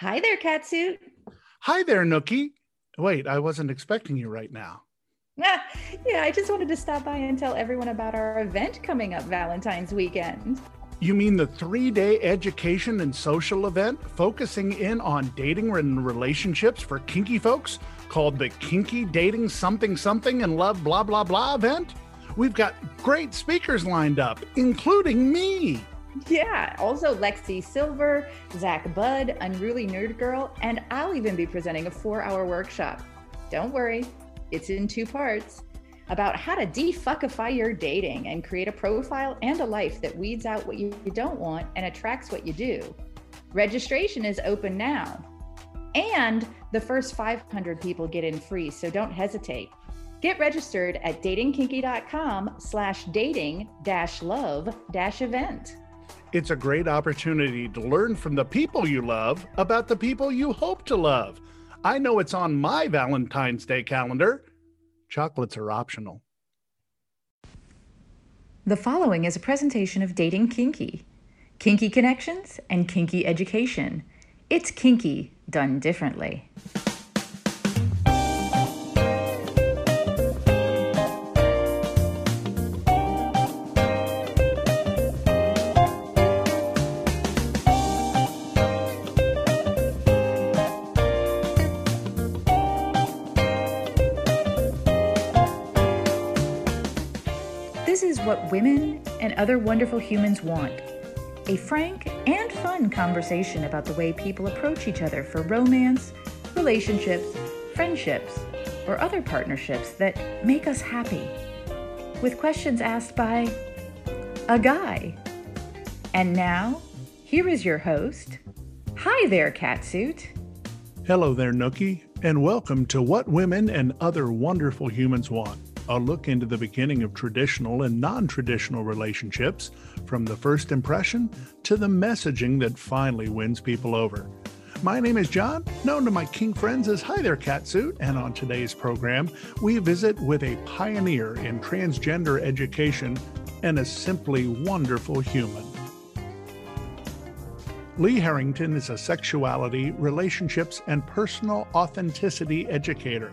Hi there, Catsuit. Hi there, Nookie. Wait, I wasn't expecting you right now. yeah, I just wanted to stop by and tell everyone about our event coming up Valentine's weekend. You mean the three day education and social event focusing in on dating and relationships for kinky folks called the Kinky Dating Something Something and Love Blah Blah Blah event? We've got great speakers lined up, including me. Yeah, also Lexi Silver, Zach Budd, Unruly Nerd Girl, and I'll even be presenting a four hour workshop. Don't worry, it's in two parts about how to defuckify your dating and create a profile and a life that weeds out what you don't want and attracts what you do. Registration is open now. And the first 500 people get in free, so don't hesitate. Get registered at datingkinky.com slash dating dash love dash event. It's a great opportunity to learn from the people you love about the people you hope to love. I know it's on my Valentine's Day calendar. Chocolates are optional. The following is a presentation of Dating Kinky, Kinky Connections, and Kinky Education. It's kinky done differently. Women and other wonderful humans want a frank and fun conversation about the way people approach each other for romance, relationships, friendships, or other partnerships that make us happy. With questions asked by a guy. And now, here is your host. Hi there, Catsuit. Hello there, Nookie, and welcome to What Women and Other Wonderful Humans Want a look into the beginning of traditional and non traditional relationships, from the first impression to the messaging that finally wins people over. My name is John, known to my king friends as Hi There Catsuit, and on today's program, we visit with a pioneer in transgender education and a simply wonderful human. Lee Harrington is a sexuality, relationships, and personal authenticity educator.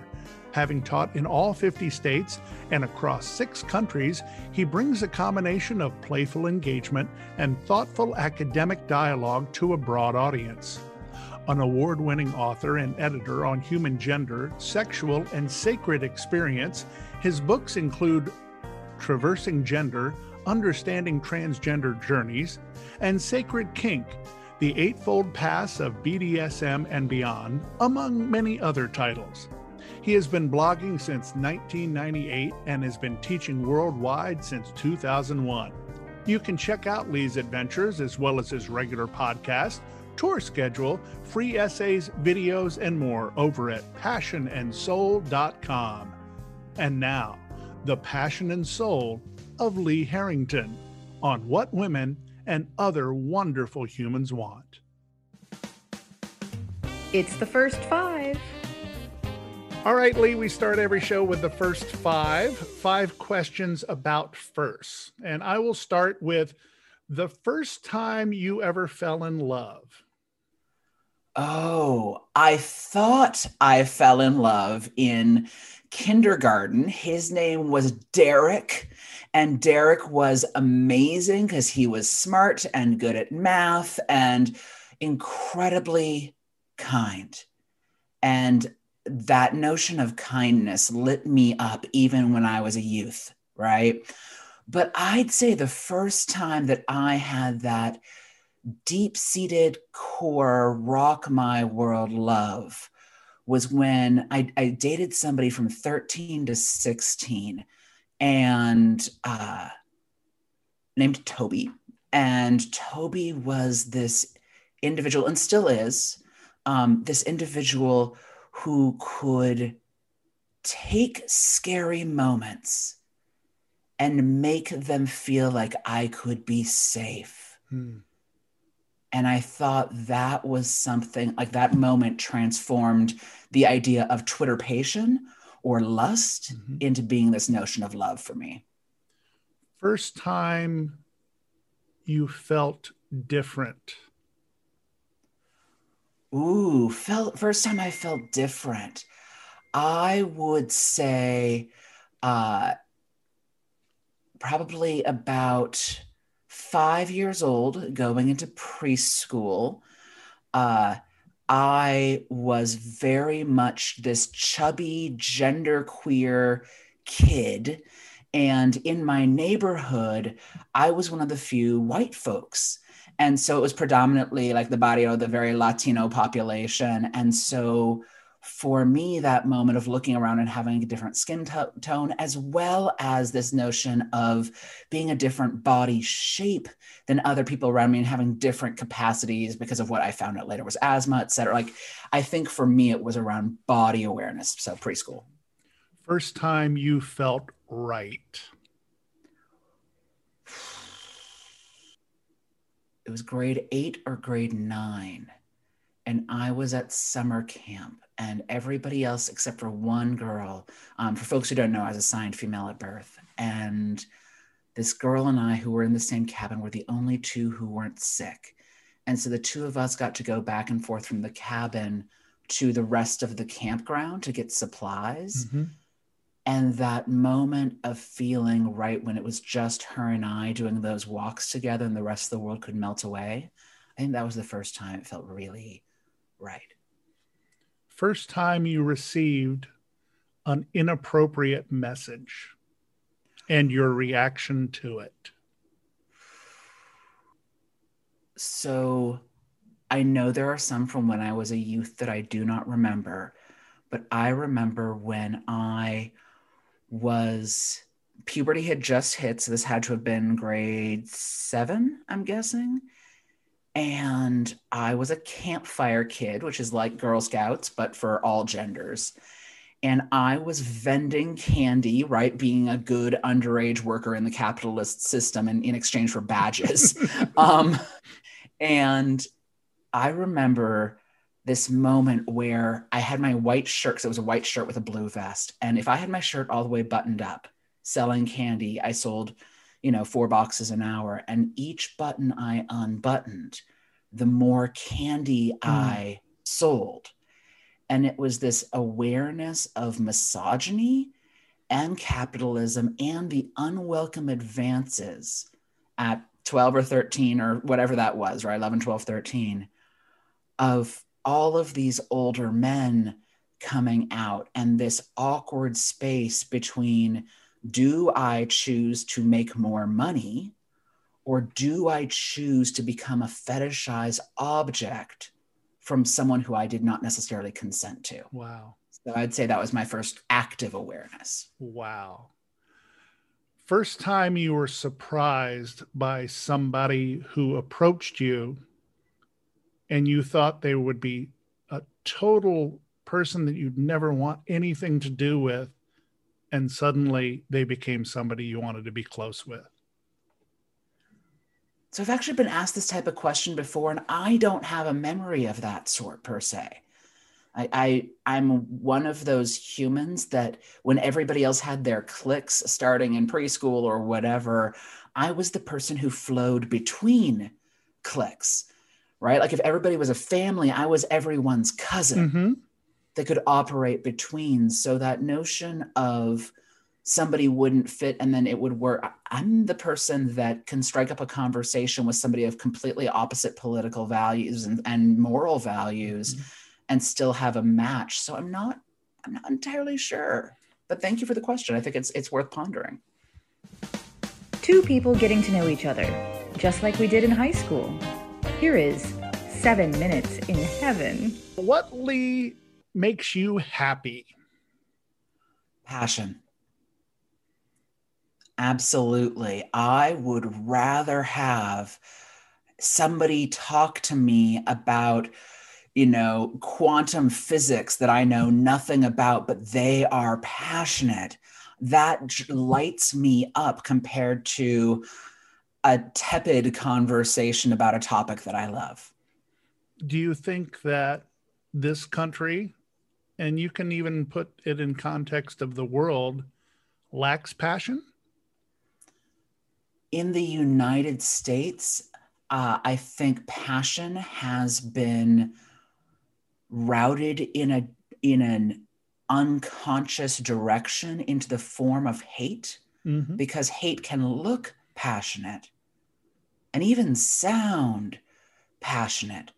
Having taught in all 50 states and across six countries, he brings a combination of playful engagement and thoughtful academic dialogue to a broad audience. An award winning author and editor on human gender, sexual, and sacred experience, his books include Traversing Gender, Understanding Transgender Journeys, and Sacred Kink, The Eightfold Paths of BDSM and Beyond, among many other titles. He has been blogging since 1998 and has been teaching worldwide since 2001. You can check out Lee's adventures as well as his regular podcast, tour schedule, free essays, videos, and more over at passionandsoul.com. And now, the passion and soul of Lee Harrington on what women and other wonderful humans want. It's the first five. All right, Lee, we start every show with the first five, five questions about first. And I will start with the first time you ever fell in love. Oh, I thought I fell in love in kindergarten. His name was Derek, and Derek was amazing because he was smart and good at math and incredibly kind. And that notion of kindness lit me up even when I was a youth, right? But I'd say the first time that I had that deep seated core rock my world love was when I, I, dated somebody from 13 to 16 and uh, named Toby. And Toby was this individual, and still is, um, this individual who could take scary moments and make them feel like I could be safe. Hmm. And I thought that was something like that moment transformed the idea of Twitter twitterpation or lust mm-hmm. into being this notion of love for me. First time you felt different Ooh, felt first time I felt different. I would say uh, probably about five years old, going into preschool. Uh, I was very much this chubby, genderqueer kid. And in my neighborhood, I was one of the few white folks. And so it was predominantly like the barrio, the very Latino population. And so for me, that moment of looking around and having a different skin tone, as well as this notion of being a different body shape than other people around me and having different capacities because of what I found out later was asthma, et cetera. Like, I think for me, it was around body awareness. So preschool. First time you felt right. It was grade eight or grade nine. And I was at summer camp, and everybody else, except for one girl, um, for folks who don't know, I was assigned female at birth. And this girl and I, who were in the same cabin, were the only two who weren't sick. And so the two of us got to go back and forth from the cabin to the rest of the campground to get supplies. Mm-hmm. And that moment of feeling right when it was just her and I doing those walks together and the rest of the world could melt away, I think that was the first time it felt really right. First time you received an inappropriate message and your reaction to it. So I know there are some from when I was a youth that I do not remember, but I remember when I was puberty had just hit. So this had to have been grade seven, I'm guessing. And I was a campfire kid, which is like Girl Scouts, but for all genders. And I was vending candy, right? Being a good underage worker in the capitalist system and in exchange for badges. um, and I remember this moment where I had my white shirt, because it was a white shirt with a blue vest. And if I had my shirt all the way buttoned up, selling candy, I sold, you know, four boxes an hour. And each button I unbuttoned, the more candy mm. I sold. And it was this awareness of misogyny and capitalism and the unwelcome advances at 12 or 13 or whatever that was, right? 11, 12, 13 of all of these older men coming out and this awkward space between do I choose to make more money or do I choose to become a fetishized object from someone who I did not necessarily consent to? Wow. So I'd say that was my first active awareness. Wow. First time you were surprised by somebody who approached you and you thought they would be a total person that you'd never want anything to do with and suddenly they became somebody you wanted to be close with. So i've actually been asked this type of question before and i don't have a memory of that sort per se. I, I i'm one of those humans that when everybody else had their cliques starting in preschool or whatever i was the person who flowed between cliques right? Like if everybody was a family, I was everyone's cousin mm-hmm. that could operate between. So that notion of somebody wouldn't fit and then it would work. I'm the person that can strike up a conversation with somebody of completely opposite political values and, and moral values mm-hmm. and still have a match. So I'm not, I'm not entirely sure. But thank you for the question. I think it's it's worth pondering. Two people getting to know each other, just like we did in high school. Here is Seven Minutes in Heaven. What, Lee, makes you happy? Passion. Absolutely. I would rather have somebody talk to me about you know quantum physics that i know nothing about but they are passionate that lights me up compared to a tepid conversation about a topic that I love. Do you think that this country, and you can even put it in context of the world, lacks passion? In the United States, uh, I think passion has been routed in a in an unconscious direction into the form of hate Mhm. because hate can look passionate and even sound passionate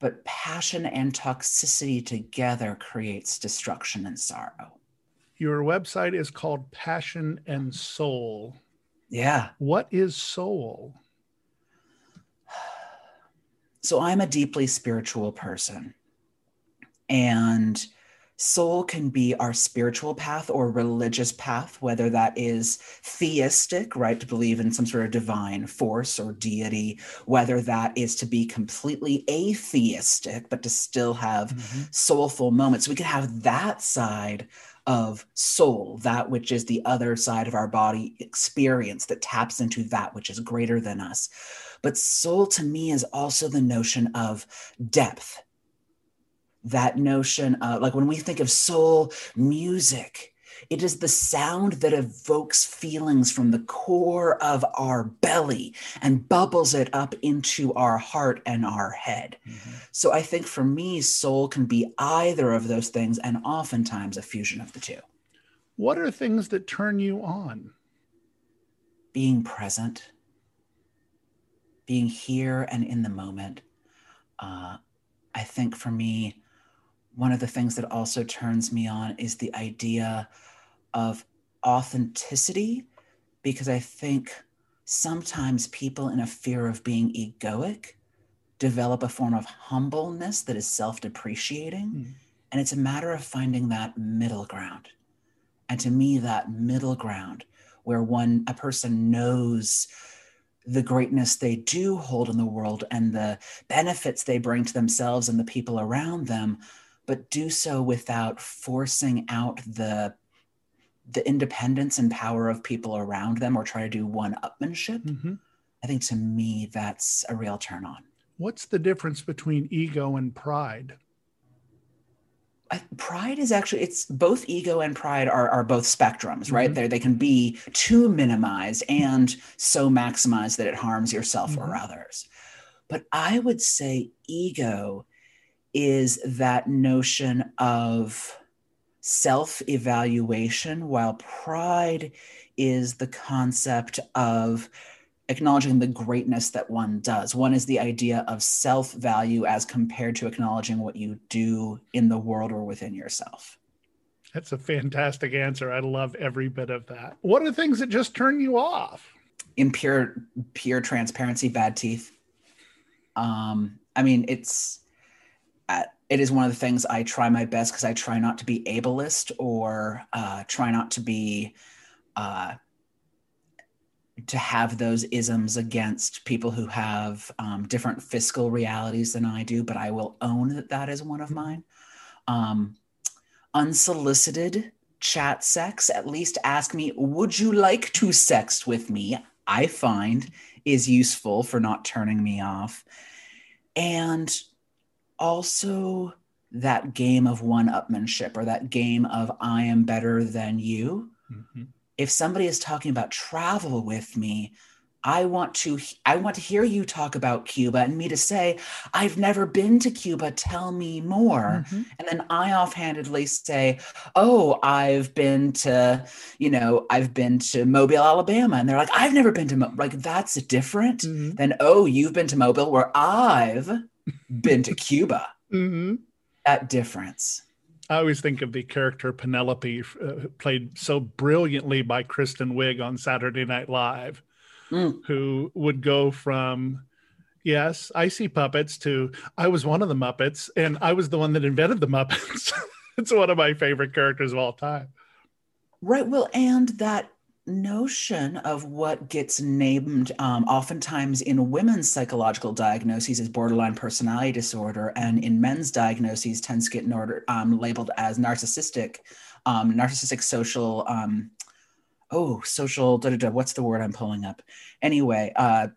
but passion and toxicity together creates destruction and sorrow Your website is called Passion and Soul. yeah What is soul? so i'm a deeply spiritual person and soul can be our spiritual path or religious path whether that is theistic right to believe in some sort of divine force or deity whether that is to be completely atheistic but to still have Mhm. soulful moments. We can have that side of soul that which is the other side of our body experience that taps into that which is greater than us. But soul to me is also the notion of depth that notion of like when we think of soul music it is the sound that evokes feelings from the core of our belly and bubbles it up into our heart and our head so I think for me, soul can be either of those things and oftentimes a fusion of the two. What are things that turn you on? Being present, being here and in the moment. Uh, I think for me, one of the things that also turns me on is the idea of authenticity, because I think sometimes people in a fear of being egoic develop a form of humbleness that is self depreciating. Mm. And it's a matter of finding that middle ground. And to me, that middle ground where one, a person knows the greatness they do hold in the world and the benefits they bring to themselves and the people around them, but do so without forcing out the the independence and power of people around them or try to do one upmanship. Mhm. I think to me, that's a real turn on. What's the difference between ego and pride? I, pride is actually it's both ego and pride are, are both spectrums right Mhm. there they can be too minimized and so maximized that it harms yourself or Mhm. others but i would say ego is that notion of self evaluation while pride is the concept of acknowledging the greatness that one does. One is the idea of self value as compared to acknowledging what you do in the world or within yourself. That's a fantastic answer. I love every bit of that. What are things that just turn you off? In pure, pure transparency, bad teeth. Um, I mean, it's uh, it is one of the things I try my best because I try not to be ableist or uh, try not to be uh, to have those isms against people who have um, different fiscal realities than I do, but I will own that that is one of mine. Um, unsolicited chat sex, at least ask me, would you like to sext with me? I find is useful for not turning me off. And also that game of one upmanship or that game of I am better than you Mhm. if somebody is talking about travel with me i want to i want to hear you talk about cuba and me to say i've never been to cuba tell me more Mhm. and then i offhandedly say oh i've been to you know i've been to mobile alabama and they're like i've never been to Mo-. like that's different Mhm. than oh you've been to mobile where i've been to cuba Mhm. that difference I always think of the character Penelope, uh, played so brilliantly by Kristen Wiig on Saturday Night Live, Mm. who would go from, yes, I see puppets to I was one of the Muppets and I was the one that invented the Muppets. it's one of my favorite characters of all time. Right. Well, and that notion of what gets named um, oftentimes in women's psychological diagnoses as borderline personality disorder, and in men's diagnoses tends to get order, um, labeled as narcissistic, um, narcissistic social. Um, oh, social. Da, da, da, what's the word I'm pulling up? Anyway, uh,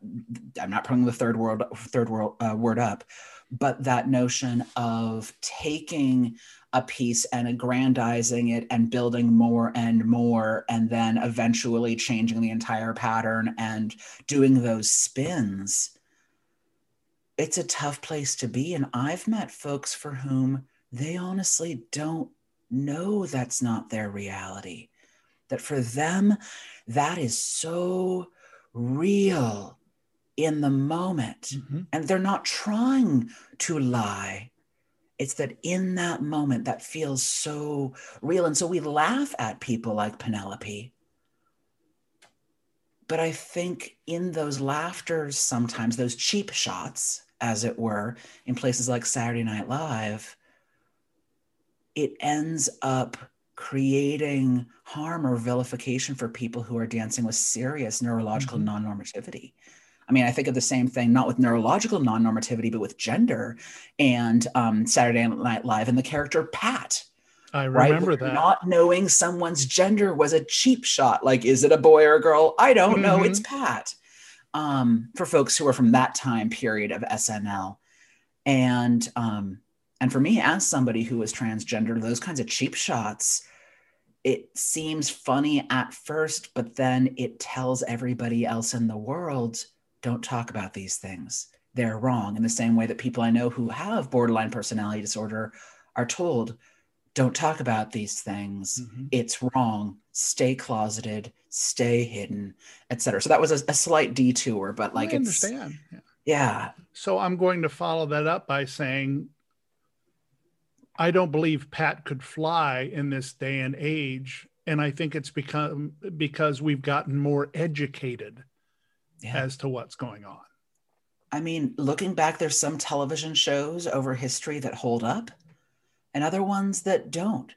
I'm not pulling the third word third word, uh, word up, but that notion of taking a piece and aggrandizing it and building more and more and then eventually changing the entire pattern and doing those spins it's a tough place to be. And I've met folks for whom they honestly don't know that's not their reality. That for them, that is so real in the moment. Mm-hmm. And they're not trying to lie. It's that in that moment that feels so real. And so we laugh at people like Penelope. But I think in those laughters, sometimes those cheap shots, as it were, in places like Saturday Night Live, it ends up creating harm or vilification for people who are dancing with serious neurological mm-hmm. non-normativity. I mean, I think of the same thing, not with neurological non normativity, but with gender and um, Saturday Night Live and the character Pat. I remember right? that. Not knowing someone's gender was a cheap shot. Like, is it a boy or a girl? I don't mm-hmm. know. It's Pat. Um, for folks who are from that time period of SNL. And um, and for me, as somebody who was transgender, those kinds of cheap shots, it seems funny at first, but then it tells everybody else in the world, don't talk about these things. They're wrong. In the same way that people I know who have borderline personality disorder are told, don't talk about these things. Mm-hmm. It's wrong. Stay closeted, stay hidden, etc. So that was a, a, slight detour, but like I it's understand. Yeah. yeah. So I'm going to follow that up by saying I don't believe Pat could fly in this day and age. And I think it's become because we've gotten more educated yeah. as to what's going on. I mean, looking back, there's some television shows over history that hold up and other ones that don't.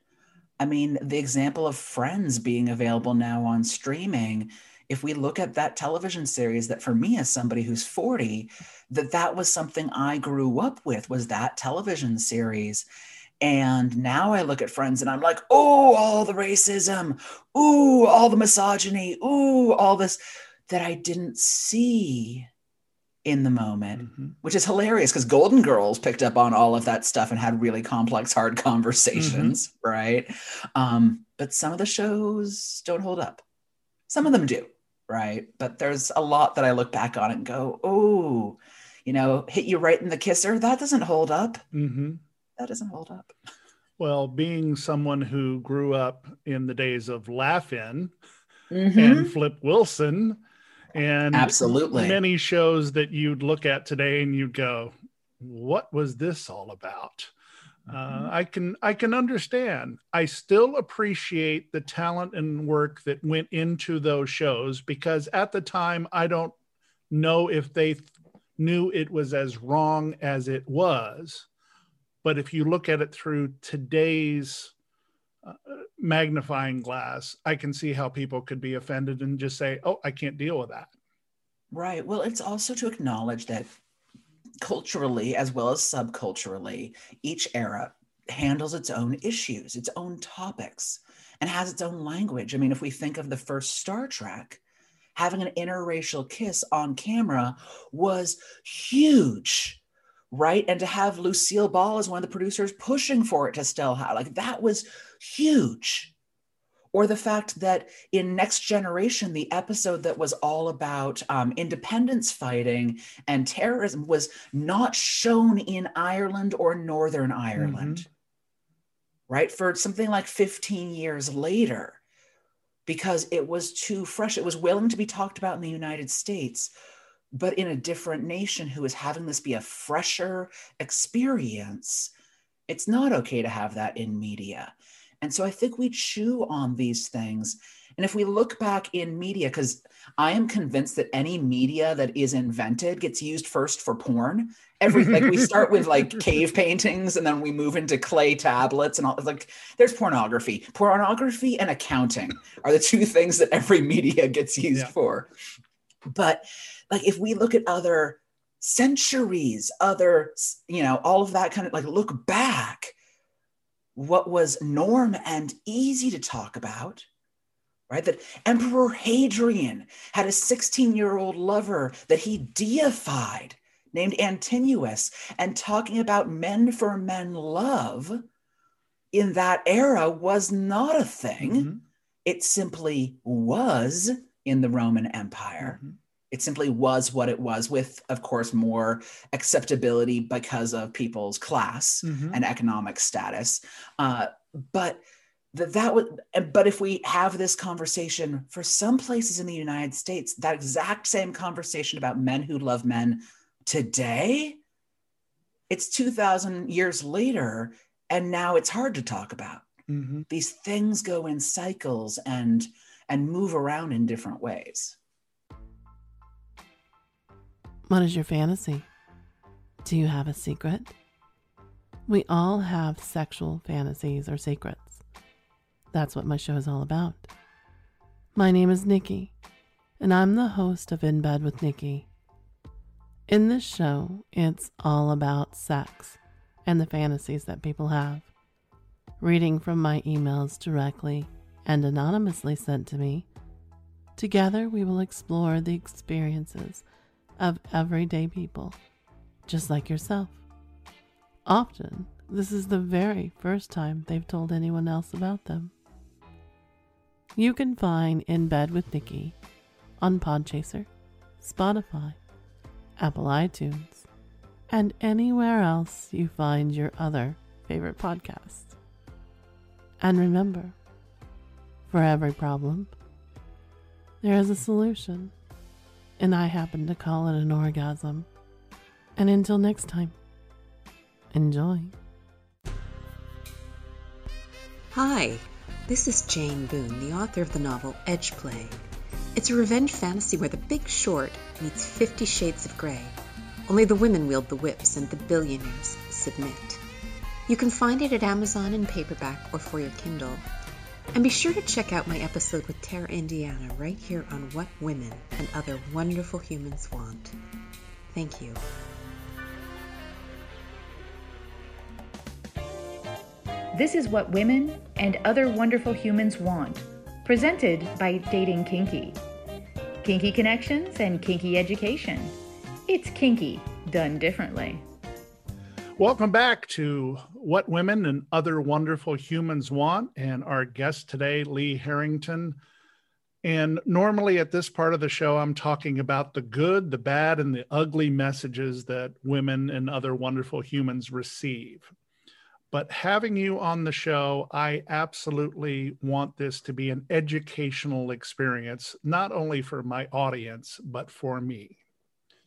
I mean, the example of Friends being available now on streaming, if we look at that television series that for me as somebody who's 40, that that was something I grew up with was that television series. And now I look at Friends and I'm like, oh, all the racism, ooh, all the misogyny, ooh, all this that I didn't see in the moment, mm-hmm. which is hilarious because Golden Girls picked up on all of that stuff and had really complex, hard conversations, mm-hmm. right? Um, but some of the shows don't hold up. Some of them do, right? But there's a lot that I look back on and go, oh, you know, hit you right in the kisser. That doesn't hold up. Mm-hmm. That doesn't hold up. Well, being someone who grew up in the days of Laugh-In mm-hmm. and Flip Wilson, and absolutely. many shows that you'd look at today and you'd go what was this all about? Uh, mm-hmm. uh, i can i can understand. I still appreciate the talent and work that went into those shows because at the time i don't know if they th- knew it was as wrong as it was. But if you look at it through today's magnifying glass, I can see how people could be offended and just say, oh, I can't deal with that. Right. Well, it's also to acknowledge that culturally as well as subculturally, each era handles its own issues, its own topics, and has its own language. I mean, if we think of the first Star Trek, having an interracial kiss on camera was huge right? And to have Lucille Ball as one of the producers pushing for it to still have, like that was huge. Or the fact that in Next Generation, the episode that was all about um, independence fighting and terrorism was not shown in Ireland or Northern Ireland, mm-hmm. right? For something like 15 years later, because it was too fresh. It was willing to be talked about in the United States, but in a different nation who is having this be a fresher experience, it's not okay to have that in media. And so I think we chew on these things. And if we look back in media, because I am convinced that any media that is invented gets used first for porn. Every like we start with like cave paintings and then we move into clay tablets and all like there's pornography. Pornography and accounting are the two things that every media gets used yeah. for. But like if we look at other centuries, other, you know, all of that kind of like look back, what was norm and easy to talk about, right? That Emperor Hadrian had a 16 year old lover that he deified named Antinous, and talking about men for men love in that era was not a thing. Mm-hmm. It simply was in the Roman Empire. Mm-hmm It simply was what it was, with, of course, more acceptability because of people's class Mhm. and economic status. Uh, but that that would but if we have this conversation for some places in the united states that exact same conversation about men who love men today it's 2000 years later and now it's hard to talk about Mhm. these things go in cycles and and move around in different ways What is your fantasy? Do you have a secret? We all have sexual fantasies or secrets. That's what my show is all about. My name is Nikki, and I'm the host of In Bed with Nikki. In this show, it's all about sex and the fantasies that people have. Reading from my emails directly and anonymously sent to me, together we will explore the experiences of everyday people, just like yourself. Often, this is the very first time they've told anyone else about them. You can find In Bed with Nikki on Podchaser, Spotify, Apple iTunes, and anywhere else you find your other favorite podcasts. And remember, for every problem, there is a solution and I happen to call it an orgasm. And until next time, enjoy. Hi, this is Jane Boone, the author of the novel Edgeplay. It's a revenge fantasy where the big short meets Fifty Shades of Grey. Only the women wield the whips and the billionaires submit. You can find it at Amazon in paperback or for your Kindle. And be sure to check out my episode with Tara Indiana right here on What Women and Other Wonderful Humans Want. Thank you. This is what women and other wonderful humans want, presented by Dating Kinky. Kinky connections and kinky education. It's kinky done differently. Welcome back to What Women and Other Wonderful Humans Want, and our guest today, Lee Harrington. And normally at this part of the show, I'm talking about the good, the bad, and the ugly messages that women and other wonderful humans receive. But having you on the show, I absolutely want this to be an educational experience, not only for my audience, but for me.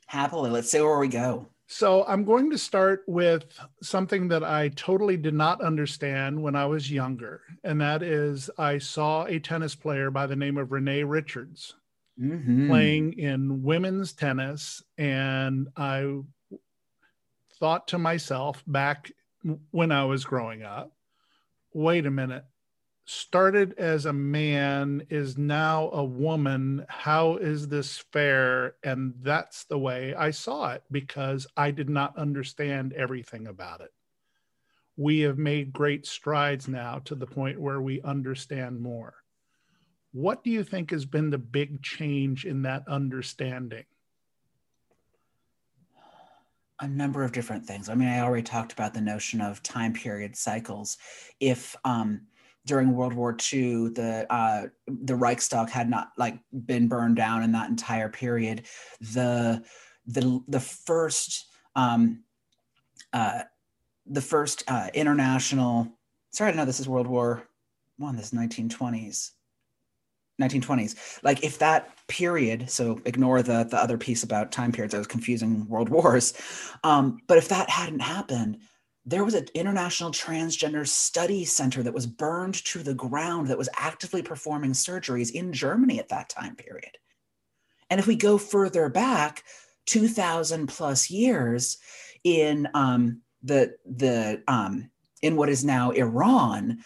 happily let's see where we go So I'm going to start with something that I totally did not understand when I was younger, and that is I saw a tennis player by the name of Renee Richards Mhm. playing in women's tennis, and I thought to myself back when I was growing up, wait a minute. Started as a man, is now a woman. How is this fair? And that's the way I saw it because I did not understand everything about it. We have made great strides now to the point where we understand more. What do you think has been the big change in that understanding? a number of different things. I mean, I already talked about the notion of time period cycles. If um, during World War II, the uh, the Reichstag had not like been burned down in that entire period, the the the first um, uh, the first uh, international. Sorry, no, this is World War One. This is 1920s. 1920s like if that period so ignore the the other piece about time periods i was confusing world wars um, but if that hadn't happened there was an international transgender study center that was burned to the ground that was actively performing surgeries in germany at that time period. And if we go further back 2000 plus years in um, the the um, in what is now iran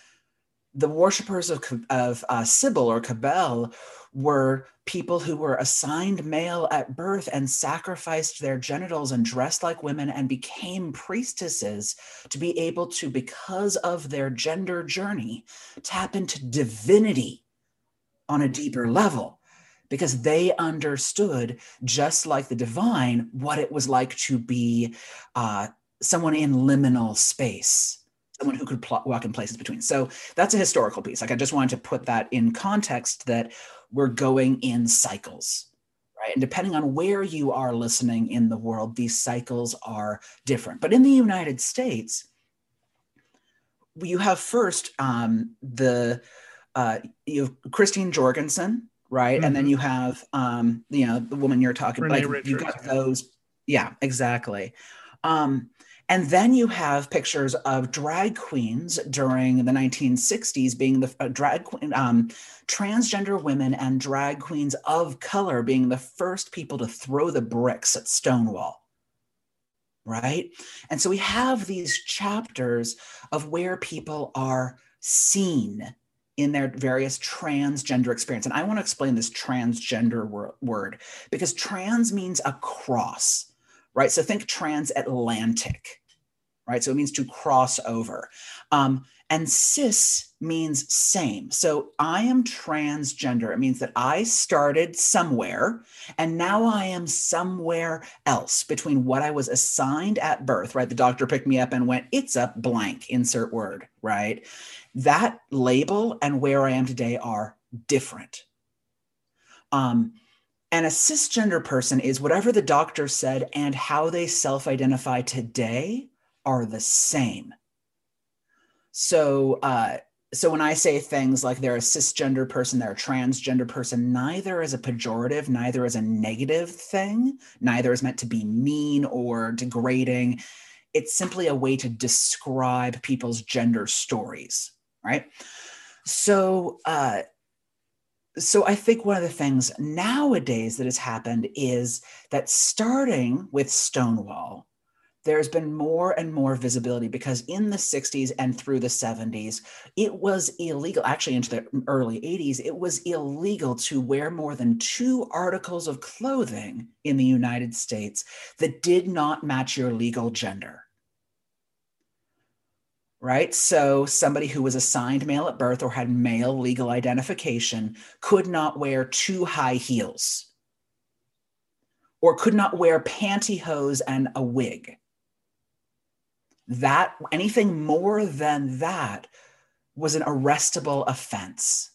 the worshippers of, of uh, Cybele or Kybele were people who were assigned male at birth and sacrificed their genitals and dressed like women and became priestesses to be able to, because of their gender journey, tap into divinity on a deeper level. Because they understood, just like the divine, what it was like to be uh, someone in liminal space someone who could pl- walk in places between. So that's a historical piece. Like I just wanted to put that in context that we're going in cycles, Right? And depending on where you are listening in the world, these cycles are different. But in the United States, you have first um, the uh, you have Christine Jorgensen, right? Mm-hmm. And then mm-hmm. you have um, you know the woman you're talking about. Like, you got those, yeah, exactly. Um, and then you have pictures of drag queens during the 1960s being the uh, drag queen, um, transgender women and drag queens of color being the first people to throw the bricks at Stonewall. Right. And so we have these chapters of where people are seen in their various transgender experience. And I want to explain this transgender wor- word because trans means across right? So think transatlantic, right? So it means to cross over. Um, and cis means same. So I am transgender. It means that I started somewhere and now I am somewhere else between what I was assigned at birth, right? The doctor picked me up and went, it's a blank, insert word, right? That label and where I am today are different. Um, and a cisgender person is whatever the doctor said and how they self identify today are the same. So, uh, so when I say things like they're a cisgender person, they're a transgender person, neither is a pejorative, neither is a negative thing, neither is meant to be mean or degrading. It's simply a way to describe people's gender stories, right? So, uh, so I think one of the things nowadays that has happened is that starting with Stonewall, there's been more and more visibility because in the 60s and through the 70s, it was illegal, actually into the early 80s, it was illegal to wear more than two articles of clothing in the United States that did not match your legal gender right? So somebody who was assigned male at birth or had male legal identification could not wear two high heels or could not wear pantyhose and a wig. That anything more than that was an arrestable offense.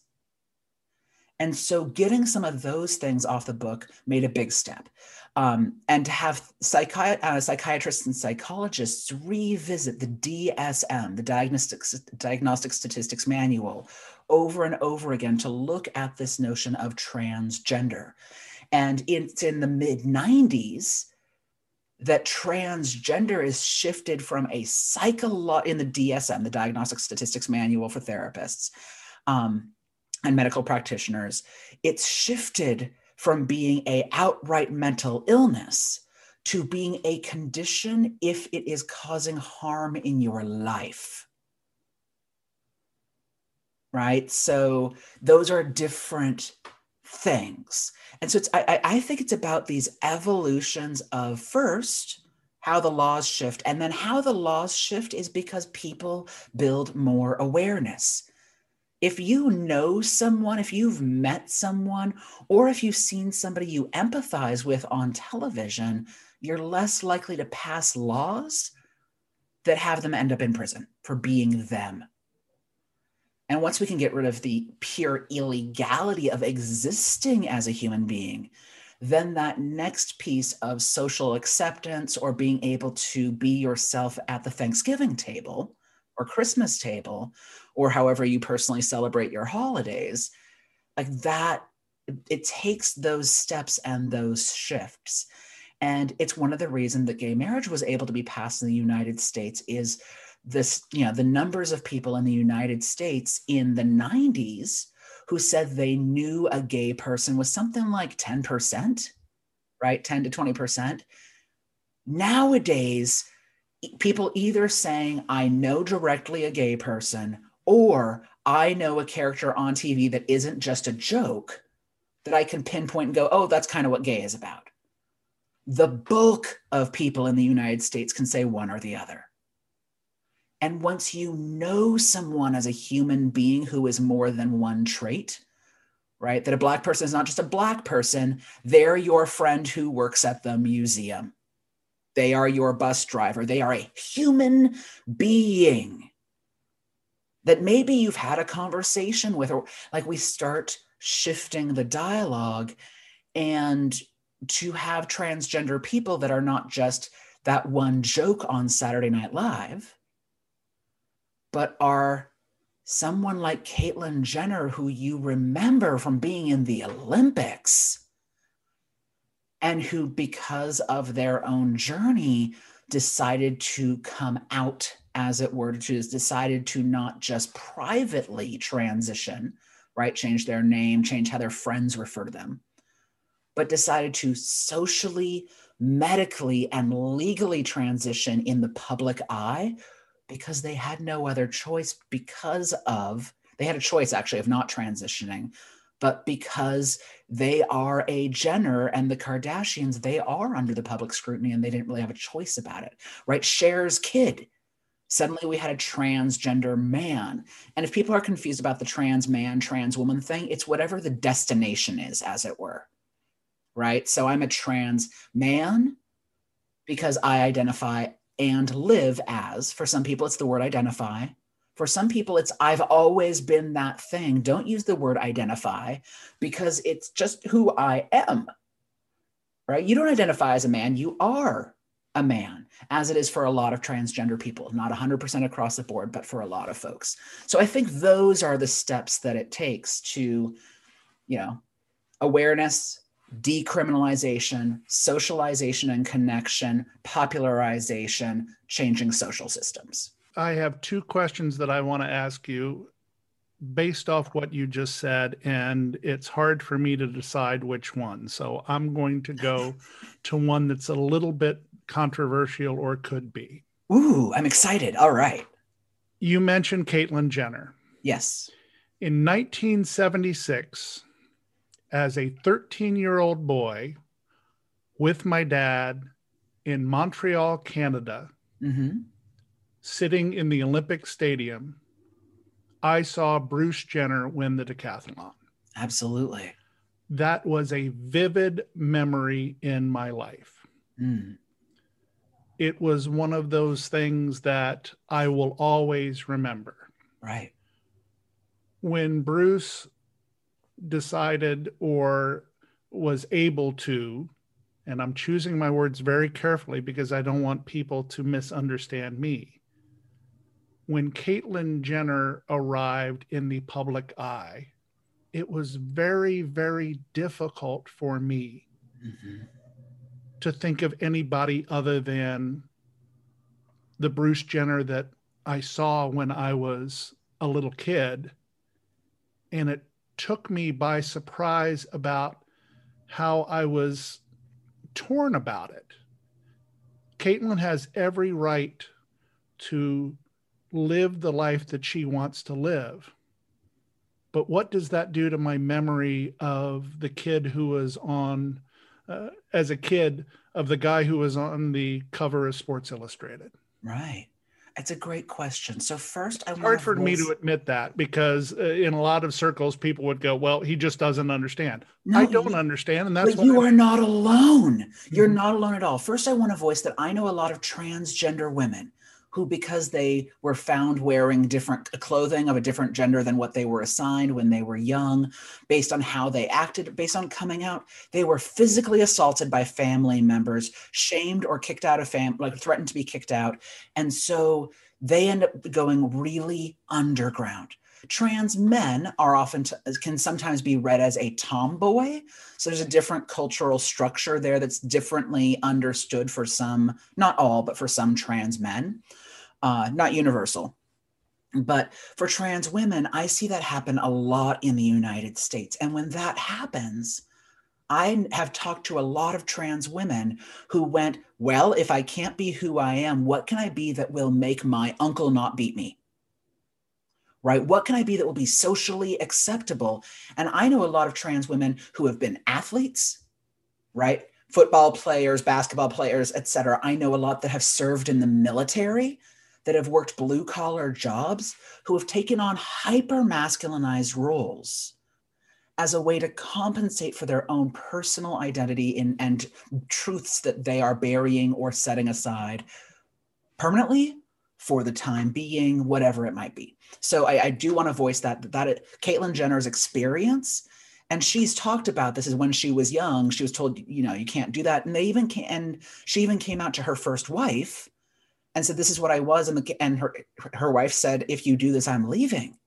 And so getting some of those things off the book made a big step. Um, and to have psychi- uh, psychiatrists and psychologists revisit the DSM, the Diagnostic, Diagnostic Statistics Manual, over and over again to look at this notion of transgender. And it's in the mid 90s that transgender is shifted from a psycholo in the DSM, the Diagnostic Statistics Manual for Therapists um, and medical practitioners. It's shifted from being a outright mental illness to being a condition if it is causing harm in your life. Right? So those are different things. And so it's i, I think it's about these evolutions of first how the laws shift and then how the laws shift is because people build more awareness if you know someone, if you've met someone, or if you've seen somebody you empathize with on television, you're less likely to pass laws that have them end up in prison for being them. And once we can get rid of the pure illegality of existing as a human being, then that next piece of social acceptance or being able to be yourself at the Thanksgiving table or Christmas table or however you personally celebrate your holidays like that it takes those steps and those shifts. And it's one of the reasons that gay marriage was able to be passed in the united states is this you know the numbers of people in the united states in the 90s who said they knew a gay person was something like 10% right? 10 to 20% nowadays people either saying i know directly a gay person or I know a character on TV that isn't just a joke that I can pinpoint and go, oh, that's kind of what gay is about. The bulk of people in the United States can say one or the other. And once you know someone as a human being who is more than one trait, right? That a Black person is not just a Black person, they're your friend who works at the museum. They are your bus driver. They are a human being that maybe you've had a conversation with, or like we start shifting the dialogue and to have transgender people that are not just that one joke on Saturday Night Live, but are someone like Caitlyn Jenner, who you remember from being in the Olympics, and who, because of their own journey, decided to come out, as it were, to decided to not just privately transition, right? Change their name, change how their friends refer to them, but decided to socially, medically, and legally transition in the public eye because they had no other choice because of they had a choice actually of not transitioning but because they are a Jenner and the Kardashians, they are under the public scrutiny and they didn't really have a choice about it, right? Cher's kid. Suddenly we had a transgender man. And if people are confused about the trans man, trans woman thing, it's whatever the destination is, as it were, right? So I'm a trans man because I identify and live as. For some people, it's the word identify. For some people, it's I've always been that thing. Don't use the word identify because it's just who I am, right? You don't identify as a man, you are a man, as it is for a lot of transgender people, not 100% across the board, but for a lot of folks. So I think those are the steps that it takes to, you know, awareness, decriminalization, socialization and connection, popularization, changing social systems. I have two questions that I want to ask you based off what you just said, and it's hard for me to decide which one. So I'm going to go to one that's a little bit controversial or could be. Ooh, I'm excited. All right. You mentioned Caitlyn Jenner. Yes. In 1976, as a 13 year old boy with my dad in Montreal, Canada, Mm-hmm. Sitting in the Olympic Stadium, I saw Bruce Jenner win the decathlon. Absolutely. That was a vivid memory in my life. Mm. It was one of those things that I will always remember. Right. When Bruce decided or was able to, and I'm choosing my words very carefully because I don't want people to misunderstand me. When Caitlyn Jenner arrived in the public eye, it was very, very difficult for me Mhm. to think of anybody other than the Bruce Jenner that I saw when I was a little kid. And it took me by surprise about how I was torn about it. Caitlyn has every right to live the life that she wants to live. But what does that do to my memory of the kid who was on, uh, as a kid, of the guy who was on the cover of Sports Illustrated? Right. It's a great question. So first, I hard for me to admit that because uh, in a lot of circles, people would go, "Well, he just doesn't understand." No, I don't you- understand, and that's but why you I'm- are not alone. You're Mhm. not alone at all. First, I want to voice that I know a lot of transgender women who, because they were found wearing different uh, clothing of a different gender than what they were assigned when they were young, based on how they acted, based on coming out, they were physically assaulted by family members, shamed or kicked out of fam, like threatened to be kicked out, and so they end up going really underground. Trans men are often t- uh, can sometimes be read as a tomboy, so there's a different cultural structure there that's differently understood for some, not all, but for some trans men. Uh, not universal. But for trans women, I see that happen a lot in the United States. And when that happens, I have talked to a lot of trans women who went, Well, if I can't be who I am, what can I be that will make my uncle not beat me? Right? What can I be that will be socially acceptable? And I know a lot of trans women who have been athletes, right? Football players, basketball players, et cetera. I know a lot that have served in the military, that have worked blue collar jobs, who have taken on hyper masculinized roles as a way to compensate for their own personal identity in, and truths that they are burying or setting aside permanently for the time being, whatever it might be. So I, I do want to voice that that it, Caitlyn Jenner's experience and she's talked about this is when she was young she was told you know you can't do that and they even can and she even came out to her first wife and said this is what i was and, the, and her her wife said if you do this i'm leaving.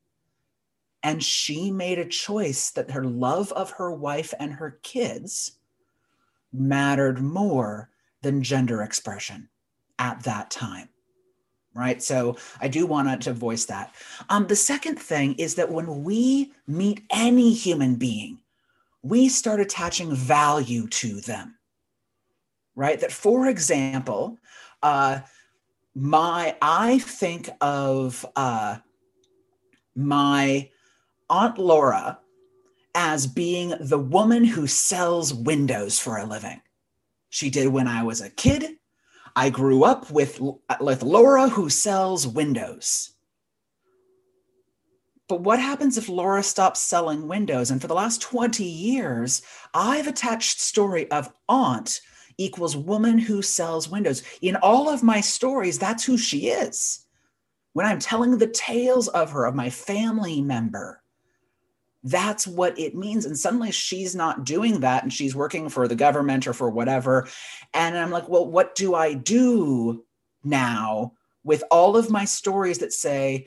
And she made a choice that her love of her wife and her kids mattered more than gender expression at that time right? So i do want to voice that. Um, the second thing is that when we meet any human being we start attaching value to them right? That for example uh, my i think of uh, my aunt laura as being the woman who sells windows for a living she did when i was a kid I grew up with, with Laura who sells windows. But what happens if Laura stops selling windows? And for the last 20 years, I've attached story of aunt equals woman who sells windows. In all of my stories, that's who she is. When I'm telling the tales of her, of my family member, that's what it means. And suddenly she's not doing that and she's working for the government or for whatever. And I'm like, well, what do I do now with all of my stories that say,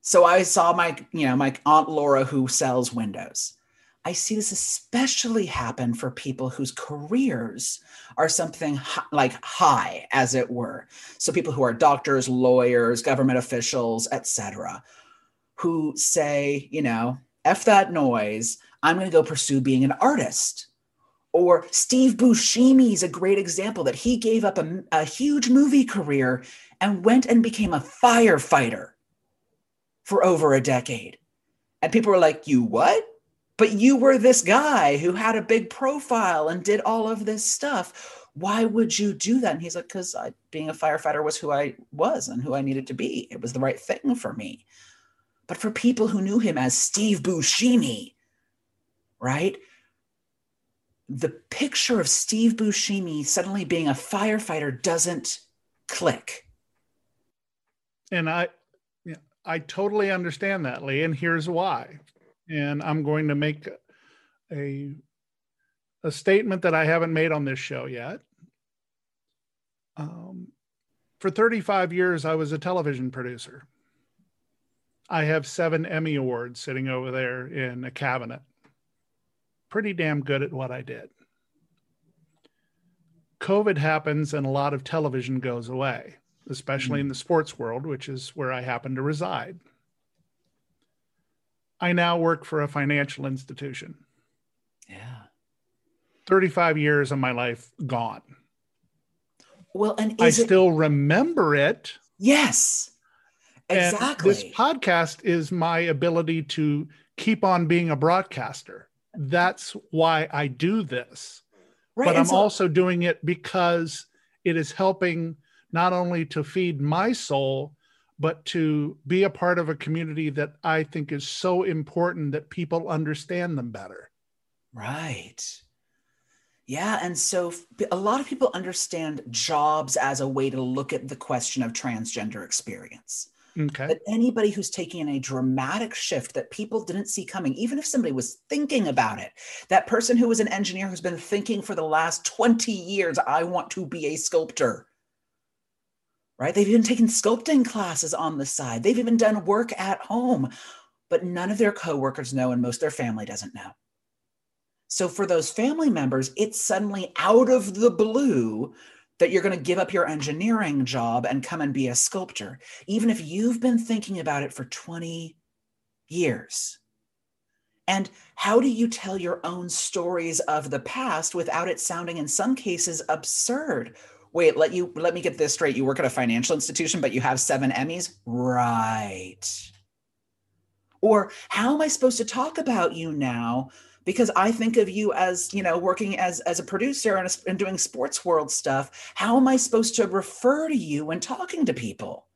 so I saw my, you know, my Aunt Laura who sells windows. I see this especially happen for people whose careers are something like high, as it were. So people who are doctors, lawyers, government officials, etc., who say, you know, F that noise. I'm going to go pursue being an artist. Or Steve Buscemi is a great example that he gave up a, a huge movie career and went and became a firefighter for over a decade. And people were like, You what? But you were this guy who had a big profile and did all of this stuff. Why would you do that? And he's like, Because being a firefighter was who I was and who I needed to be. It was the right thing for me but for people who knew him as Steve Buscemi, right? The picture of Steve Buscemi suddenly being a firefighter doesn't click. And I, I totally understand that, Lee, and here's why. And I'm going to make a a statement that I haven't made on this show yet. Um, for 35 years, I was a television producer. I have seven Emmy Awards sitting over there in a cabinet. Pretty damn good at what I did. COVID happens and a lot of television goes away, especially mm in the sports world, which is where I happen to reside. I now work for a financial institution. Yeah. 35 years of my life gone. Well, and I it... still remember it. Yes. Exactly. And this podcast is my ability to keep on being a broadcaster. That's why I do this. Right. But I'm so- also doing it because it is helping not only to feed my soul, but to be a part of a community that I think is so important that people understand them better. Right. Yeah. And so a lot of people understand jobs as a way to look at the question of transgender experience. Okay. But anybody who's taking a dramatic shift that people didn't see coming, even if somebody was thinking about it, that person who was an engineer who's been thinking for the last 20 years, I want to be a sculptor, right? They've even taken sculpting classes on the side, they've even done work at home, but none of their coworkers know, and most their family doesn't know. So for those family members, it's suddenly out of the blue that you're going to give up your engineering job and come and be a sculptor, even if you've been thinking about it for 20 years. And how do you tell your own stories of the past without it sounding in some cases absurd? Wait, let you let me get this straight. You work at a financial institution, but you have seven Emmys? Right. Or how am I supposed to talk about you now because I think of you as, you know, working as as a producer and, and doing sports world stuff. How am I supposed to refer to you when talking to people?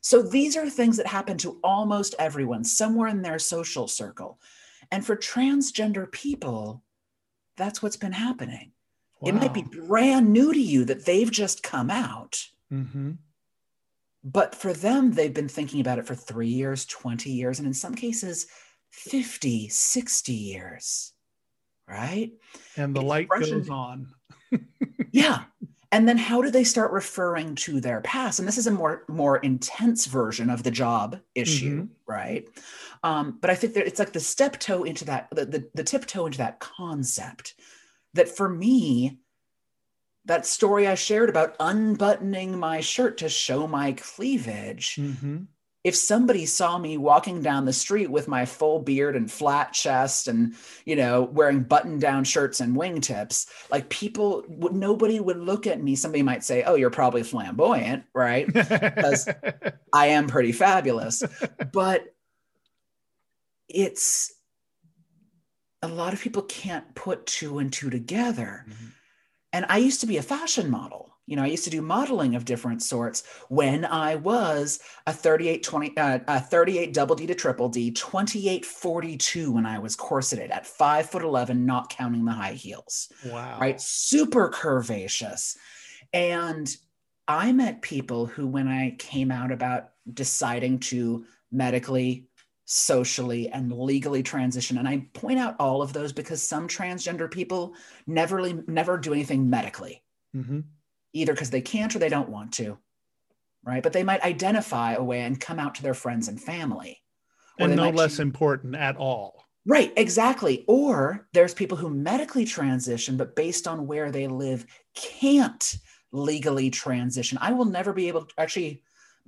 So these are things that happen to almost everyone somewhere in their social circle. And for transgender people, that's what's been happening. Wow. It might be brand new to you that they've just come out. Mm-hmm. But for them, they've been thinking about it for three years, 20 years, and in some cases, 50, 60 years, right? And the light Expression- goes on. Yeah. And then how do they start referring to their past? And this is a more more intense version of the job issue, right? Um, but I think that it's like the step toe into that, the, the, the tiptoe into that concept that for me, that story I shared about unbuttoning my shirt to show my cleavage, Mhm. if somebody saw me walking down the street with my full beard and flat chest and you know wearing button down shirts and wingtips like people would nobody would look at me. Somebody might say oh you're probably flamboyant right? Because i am pretty fabulous. But it's a lot of people can't put two and two together Mhm. and I used to be a fashion model. You know, I used to do modeling of different sorts when I was a 38 20 uh, a 38 double D to triple D, 28 42 when I was corseted at 5 foot 11 not counting the high heels. wow. Right? Super curvaceous. And I met people who when I came out about deciding to medically socially and legally transition. And i point out all of those because some transgender people never never do anything medically. Mhm. either because they can't or they don't want to right? But they might identify a way and come out to their friends and family. And no less choose- important at all. right exactly. Or there's people who medically transition but based on where they live can't legally transition. I will never be able to actually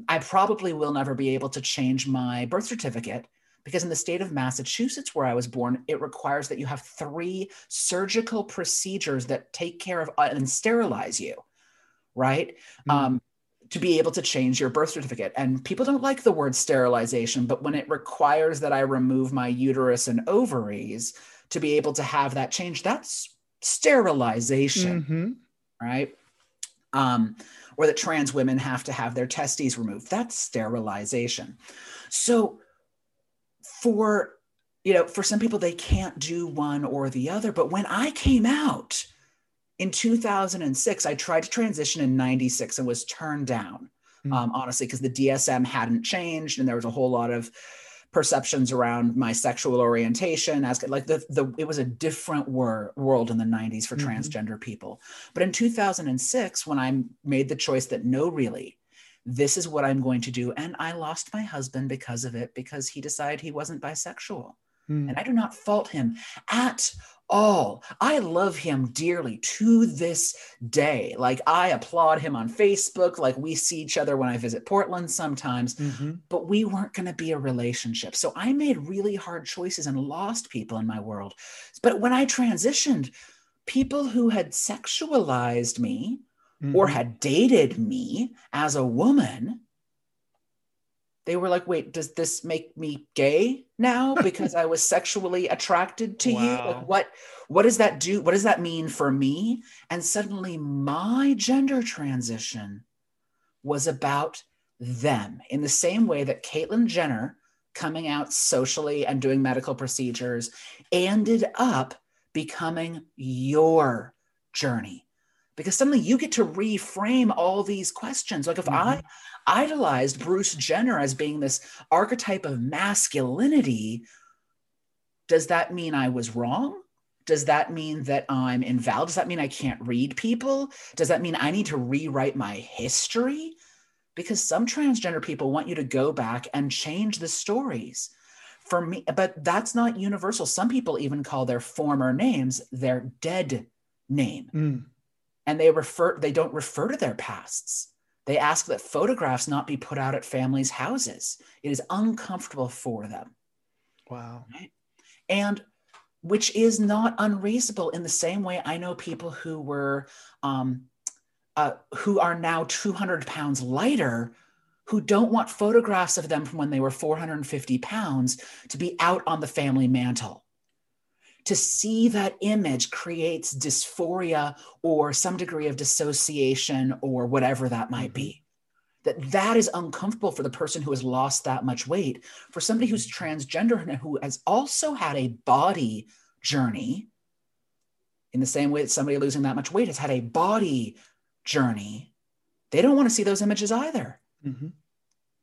i probably will never be able to change my birth certificate because in the state of massachusetts where i was born it requires that you have three surgical procedures that take care of uh, and sterilize you right Mhm. um, to be able to change your birth certificate. And people don't like the word sterilization, but when it requires that I remove my uterus and ovaries to be able to have that change, that's sterilization, Mhm. right? Um, or that trans women have to have their testes removed. That's sterilization. So for you know, for some people they can't do one or the other, but when I came out in 2006, I tried to transition in 96 and was turned down. Hmm. Um, honestly, because the DSM hadn't changed and there was a whole lot of perceptions around my sexual orientation as like the, the it was a different wor- world in the 90s for Mhm. transgender people but in 2006 when i made the choice that no really this is what i'm going to do and i lost my husband because of it because he decided he wasn't bisexual Mm. and I do not fault him at all. I love him dearly to this day. Like I applaud him on Facebook. Like we see each other when I visit Portland sometimes, Mhm. but we weren't going to be a relationship. So I made really hard choices and lost people in my world. But when I transitioned, people who had sexualized me or Mhm. had dated me as a woman they were like wait does this make me gay now because i was sexually attracted to you? Like what what does that do? What does that mean for me? And suddenly my gender transition was about them in the same way that caitlyn jenner coming out socially and doing medical procedures ended up becoming your journey. Because suddenly you get to reframe all these questions. Like if i Mhm. Idolized Bruce Jenner as being this archetype of masculinity, does that mean I was wrong? Does that mean that I'm invalid? Does that mean I can't read people? Does that mean I need to rewrite my history? Because some transgender people want you to go back and change the stories. For me, but that's not universal. Some people even call their former names their dead name Mm. and they refer they don't refer to their pasts they ask that photographs not be put out at families houses. It is uncomfortable for them. Wow. and which is not unreasonable in the same way i know people who were um, uh, who are now 200 pounds lighter who don't want photographs of them from when they were 450 pounds to be out on the family mantle to see that image creates dysphoria or some degree of dissociation or whatever that might be that that is uncomfortable for the person who has lost that much weight for somebody who's transgender and who has also had a body journey in the same way that somebody losing that much weight has had a body journey they don't want to see those images either Mhm.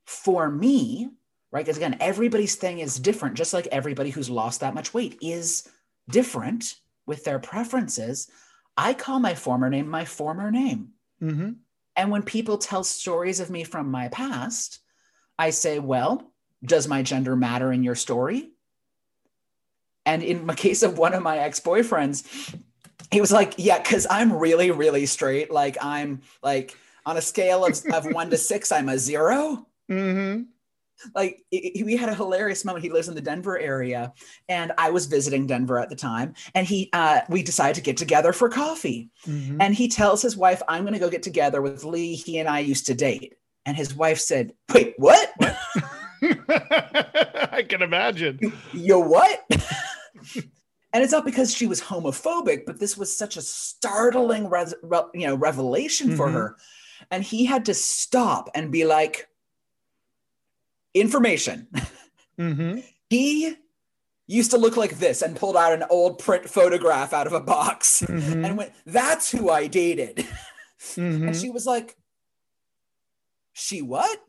for me right? Because again, everybody's thing is different, just like everybody who's lost that much weight is different with their preferences. I call my former name my former name. Mm-hmm. And when people tell stories of me from my past, I say, well, does my gender matter in your story? And in the case of one of my ex boyfriends, he was like, yeah, because I'm really, really straight. Like, I'm like on a scale of, of one to six, I'm a 0 Mm-hmm. Like it, we had a hilarious moment. He lives in the denver area and i was visiting denver at the time and he uh, we decided to get together for coffee. Mm-hmm. and he tells his wife i'm going to go get together with lee. He and i used to date. And his wife said wait what? I can imagine. you, you what? And it's not because she was homophobic but this was such a startling res- re- you know revelation for Mhm. her. And he had to stop and be like information Mm-hmm. he used to look like this and pulled out an old print photograph out of a box Mm-hmm. and went that's who i dated Mm-hmm. and she was like she what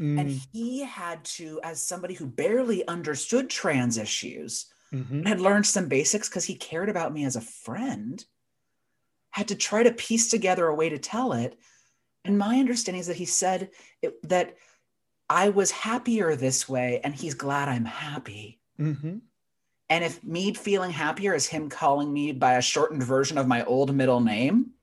Mm-hmm. and he had to as somebody who barely understood trans issues Mm-hmm. and had learned some basics because he cared about me as a friend had to try to piece together a way to tell it and my understanding is that he said it, that i was happier this way and he's glad i'm happy. Mm-hmm. and if me feeling happier is him calling me by a shortened version of my old middle name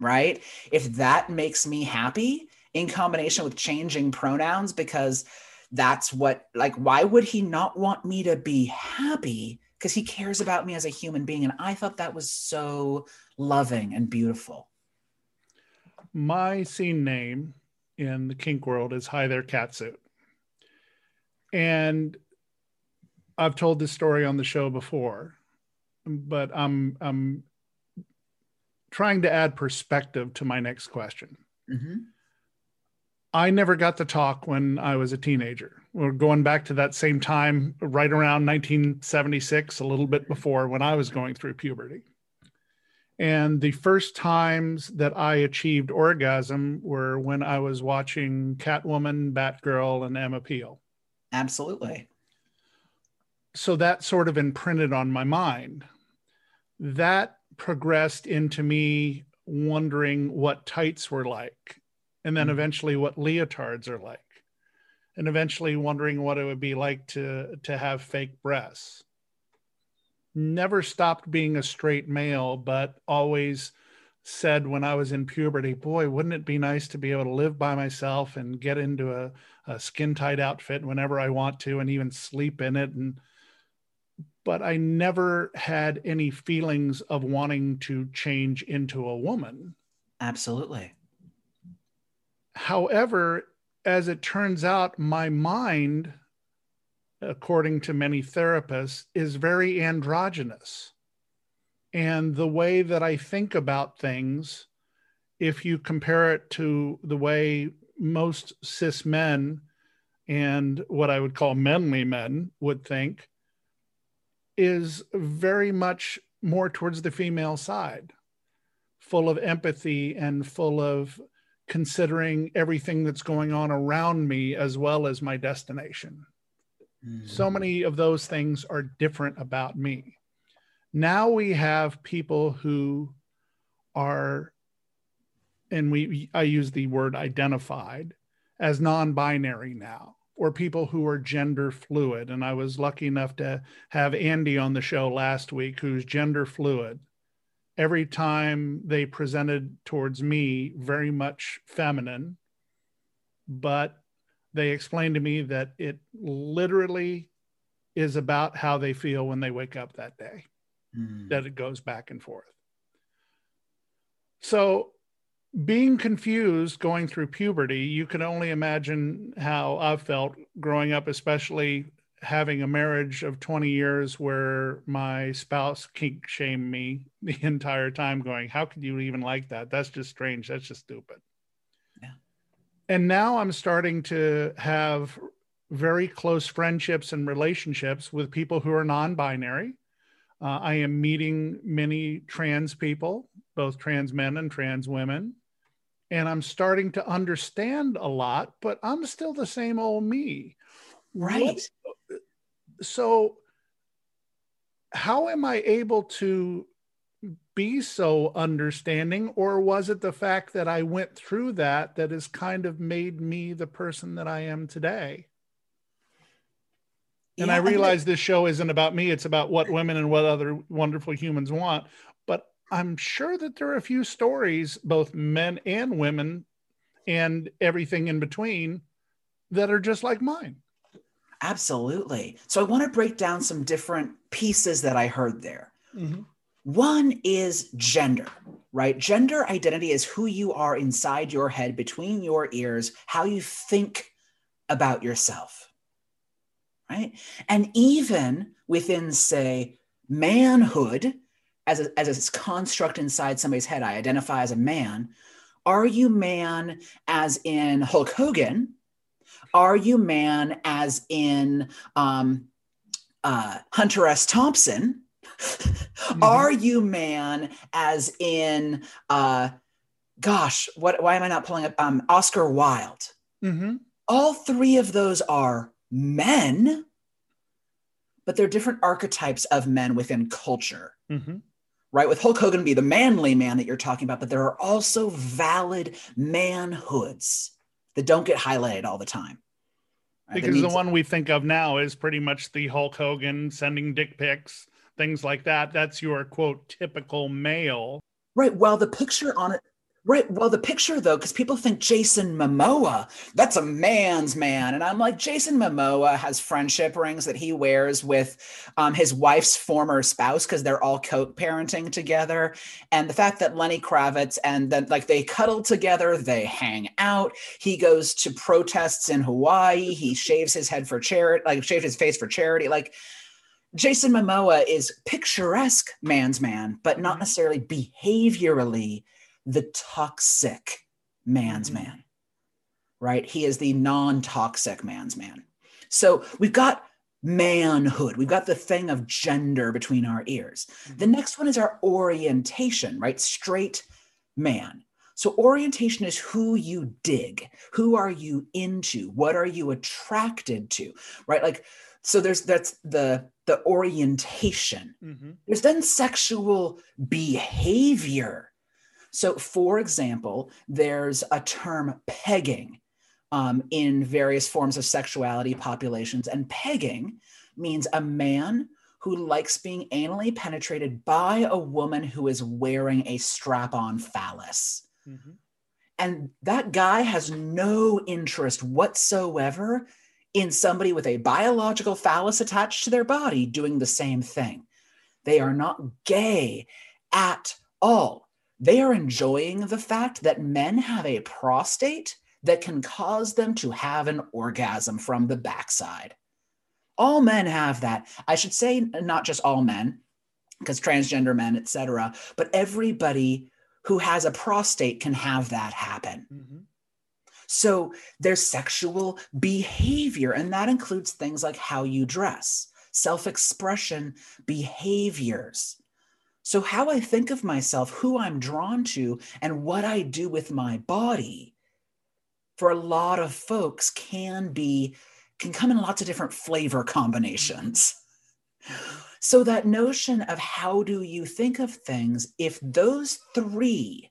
right? If that makes me happy in combination with changing pronouns because that's what like why would he not want me to be happy? Because he cares about me as a human being and i thought that was so loving and beautiful. My scene name in the kink world is Hi There Catsuit. And I've told this story on the show before, but I'm I'm trying to add perspective to my next question. Mhm. I never got to talk when I was a teenager. We're going back to that same time, right around 1976, a little bit before when I was going through puberty. And the first times that I achieved orgasm were when I was watching Catwoman, Batgirl, and Emma Peel. absolutely So that sort of imprinted on my mind. That progressed into me wondering what tights were like, and then Mhm. eventually what leotards are like, and eventually wondering what it would be like to to have fake breasts. Never stopped being a straight male, but always said when I was in puberty, boy, wouldn't it be nice to be able to live by myself and get into a, a skin tight outfit whenever I want to and even sleep in it and but I never had any feelings of wanting to change into a woman. absolutely However, as it turns out, my mind, according to many therapists, is very androgynous. And the way that I think about things, if you compare it to the way most cis men and what I would call manly men would think, is very much more towards the female side, full of empathy and full of considering everything that's going on around me as well as my destination. So mm. many of those things are different about me. Now we have people who are, and we I use the word identified as non-binary now, or people who are gender fluid. And I was lucky enough to have Andy on the show last week, who's gender fluid. Every time they presented towards me, very much feminine, but they explained to me that it literally is about how they feel when they wake up that day Mm. that it goes back and forth. So, being confused going through puberty, you can only imagine how I've felt growing up, especially having a marriage of 20 years where my spouse kink shamed me the entire time, going, How could you even like that? That's just strange. That's just stupid. And now I'm starting to have very close friendships and relationships with people who are non binary. Uh, I am meeting many trans people, both trans men and trans women. and I'm starting to understand a lot, but I'm still the same old me. Right. What, so, how am I able to be so understanding, or was it the fact that I went through that that has kind of made me the person that I am today? And yeah, I realize this show isn't about me, it's about what women and what other wonderful humans want. But I'm sure that there are a few stories, both men and women, and everything in between, that are just like mine. Absolutely. So I want to break down some different pieces that I heard there. Mm-hmm. One is gender, right? Gender identity is who you are inside your head, between your ears, how you think about yourself right? And even within, say, manhood, as a, as a construct inside somebody's head, I identify as a man. Are you man as in Hulk Hogan? Are you man as in um, uh, Hunter S. Thompson? Mm-hmm. Are you man as in, uh, gosh, what? Why am I not pulling up um, Oscar Wilde? Mm-hmm. All three of those are men, but they're different archetypes of men within culture. Mm-hmm. Right, with Hulk Hogan be the manly man that you're talking about, but there are also valid manhoods that don't get highlighted all the time. Right? Because the one we think of now is pretty much the Hulk Hogan sending dick pics, things like that. That's your quote typical male. Right. Well, the picture on it Right. Well, the picture though, because people think Jason Momoa, that's a man's man. And I'm like, Jason Momoa has friendship rings that he wears with um, his wife's former spouse because they're all co parenting together. And the fact that Lenny Kravitz and then like they cuddle together, they hang out. He goes to protests in Hawaii. He shaves his head for charity, like shaved his face for charity. Like, Jason Momoa is picturesque man's man, but not mm-hmm. necessarily behaviorally the toxic man's mm-hmm. man, right? He is the non toxic man's man. So we've got manhood. We've got the thing of gender between our ears. Mm-hmm. The next one is our orientation, right? Straight man. So orientation is who you dig. Who are you into? What are you attracted to? Right? Like so there's that's the the orientation. Mm-hmm. There's then sexual behavior so, for example, there's a term pegging um, in various forms of sexuality populations, and pegging means a man who likes being anally penetrated by a woman who is wearing a strap on phallus. Mm-hmm. And that guy has no interest whatsoever in somebody with a biological phallus attached to their body doing the same thing. They are not gay at all. They are enjoying the fact that men have a prostate that can cause them to have an orgasm from the backside. All men have that. I should say, not just all men, because transgender men, etc., but everybody who has a prostate can have that happen. Mm-hmm. So there's sexual behavior, and that includes things like how you dress, self expression behaviors. So, how I think of myself, who I'm drawn to, and what I do with my body for a lot of folks can be, can come in lots of different flavor combinations. So, that notion of how do you think of things, if those three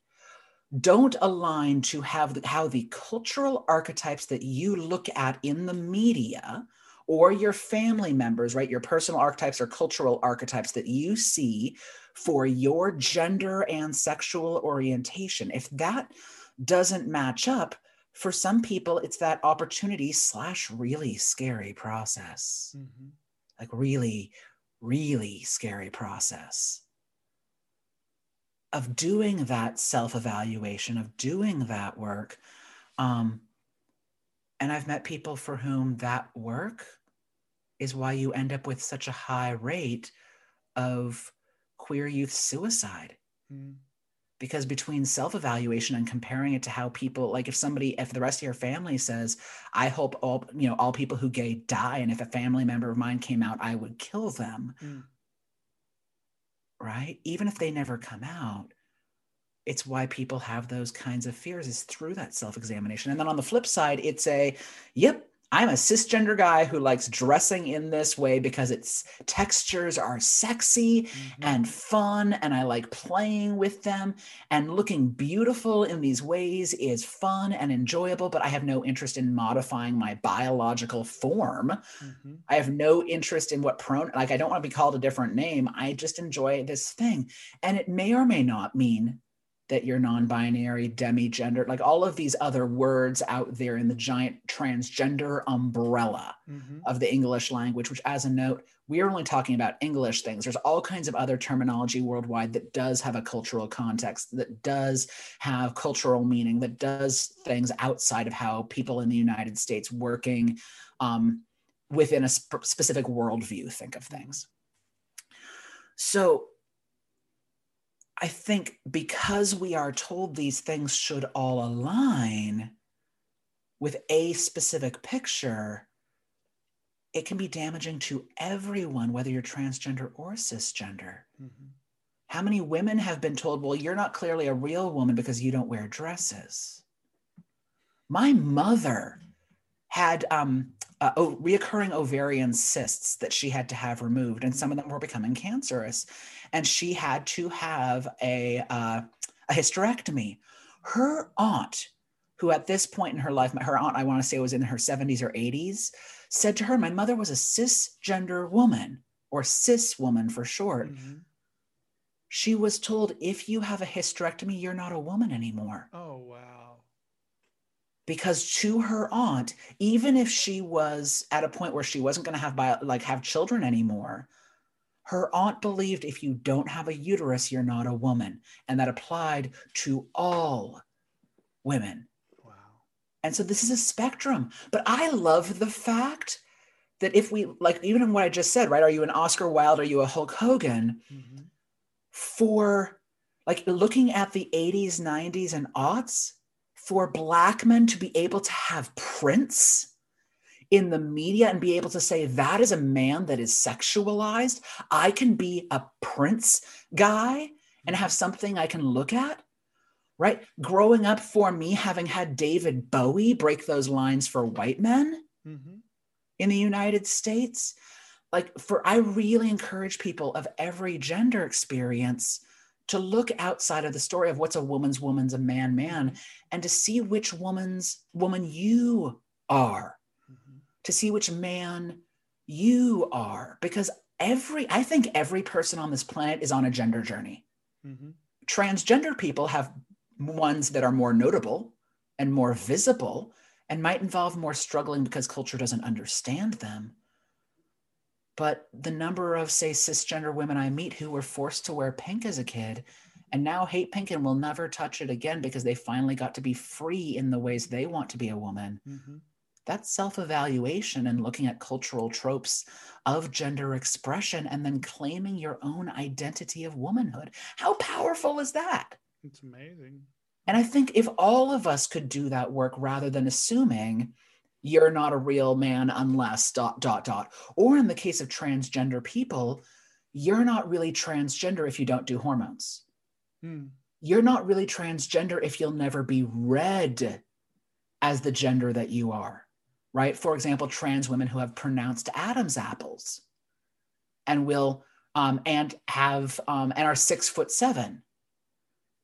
don't align to have how the cultural archetypes that you look at in the media or your family members, right? Your personal archetypes or cultural archetypes that you see for your gender and sexual orientation. If that doesn't match up, for some people, it's that opportunity slash really scary process. Mm-hmm. Like, really, really scary process of doing that self evaluation, of doing that work. Um, and I've met people for whom that work is why you end up with such a high rate of queer youth suicide. Mm. Because between self evaluation and comparing it to how people, like if somebody, if the rest of your family says, I hope all, you know, all people who gay die, and if a family member of mine came out, I would kill them. Mm. Right? Even if they never come out, it's why people have those kinds of fears is through that self-examination and then on the flip side it's a yep I'm a cisgender guy who likes dressing in this way because its textures are sexy mm-hmm. and fun, and I like playing with them. And looking beautiful in these ways is fun and enjoyable, but I have no interest in modifying my biological form. Mm-hmm. I have no interest in what pronoun, like, I don't want to be called a different name. I just enjoy this thing. And it may or may not mean that you're non-binary, demi-gender, like all of these other words out there in the giant transgender umbrella mm-hmm. of the English language, which as a note, we are only talking about English things. There's all kinds of other terminology worldwide that does have a cultural context, that does have cultural meaning, that does things outside of how people in the United States working um, within a sp- specific worldview think of things. So I think because we are told these things should all align with a specific picture, it can be damaging to everyone, whether you're transgender or cisgender. Mm-hmm. How many women have been told, well, you're not clearly a real woman because you don't wear dresses? My mother had um, uh, reoccurring ovarian cysts that she had to have removed, and some of them were becoming cancerous. And she had to have a, uh, a hysterectomy. Her aunt, who at this point in her life, her aunt, I want to say was in her 70s or 80s, said to her, My mother was a cisgender woman, or cis woman for short. Mm-hmm. She was told, If you have a hysterectomy, you're not a woman anymore. Oh, wow because to her aunt even if she was at a point where she wasn't going to have bio, like have children anymore her aunt believed if you don't have a uterus you're not a woman. And that applied to all women. Wow. And so this is a spectrum. But i love the fact that if we like even in what i just said right? Are you an oscar wilde? Are you a hulk hogan? Mm-hmm. for like looking at the 80s 90s and aughts for black men to be able to have Prince in the media and be able to say that is a man that is sexualized i can be a prince guy and have something i can look at right growing up for me having had david bowie break those lines for white men mm-hmm. in the united states like for i really encourage people of every gender experience to look outside of the story of what's a woman's woman's a man man and to see which woman's woman you are. Mm-hmm. to see which man you are. Because every i think every person on this planet is on a gender journey. Mm-hmm. transgender people have ones that are more notable and more visible and might involve more struggling because culture doesn't understand them but the number of, say, cisgender women I meet who were forced to wear pink as a kid and now hate pink and will never touch it again because they finally got to be free in the ways they want to be a woman. Mm-hmm. That's self evaluation and looking at cultural tropes of gender expression and then claiming your own identity of womanhood. How powerful is that? It's amazing. And I think if all of us could do that work rather than assuming, you're not a real man unless dot dot dot. Or in the case of transgender people you're not really transgender if you don't do hormones. Hmm. you're not really transgender if you'll never be read as the gender that you are right? For example trans women who have pronounced adam's apples and will um, and have um, and are six foot seven.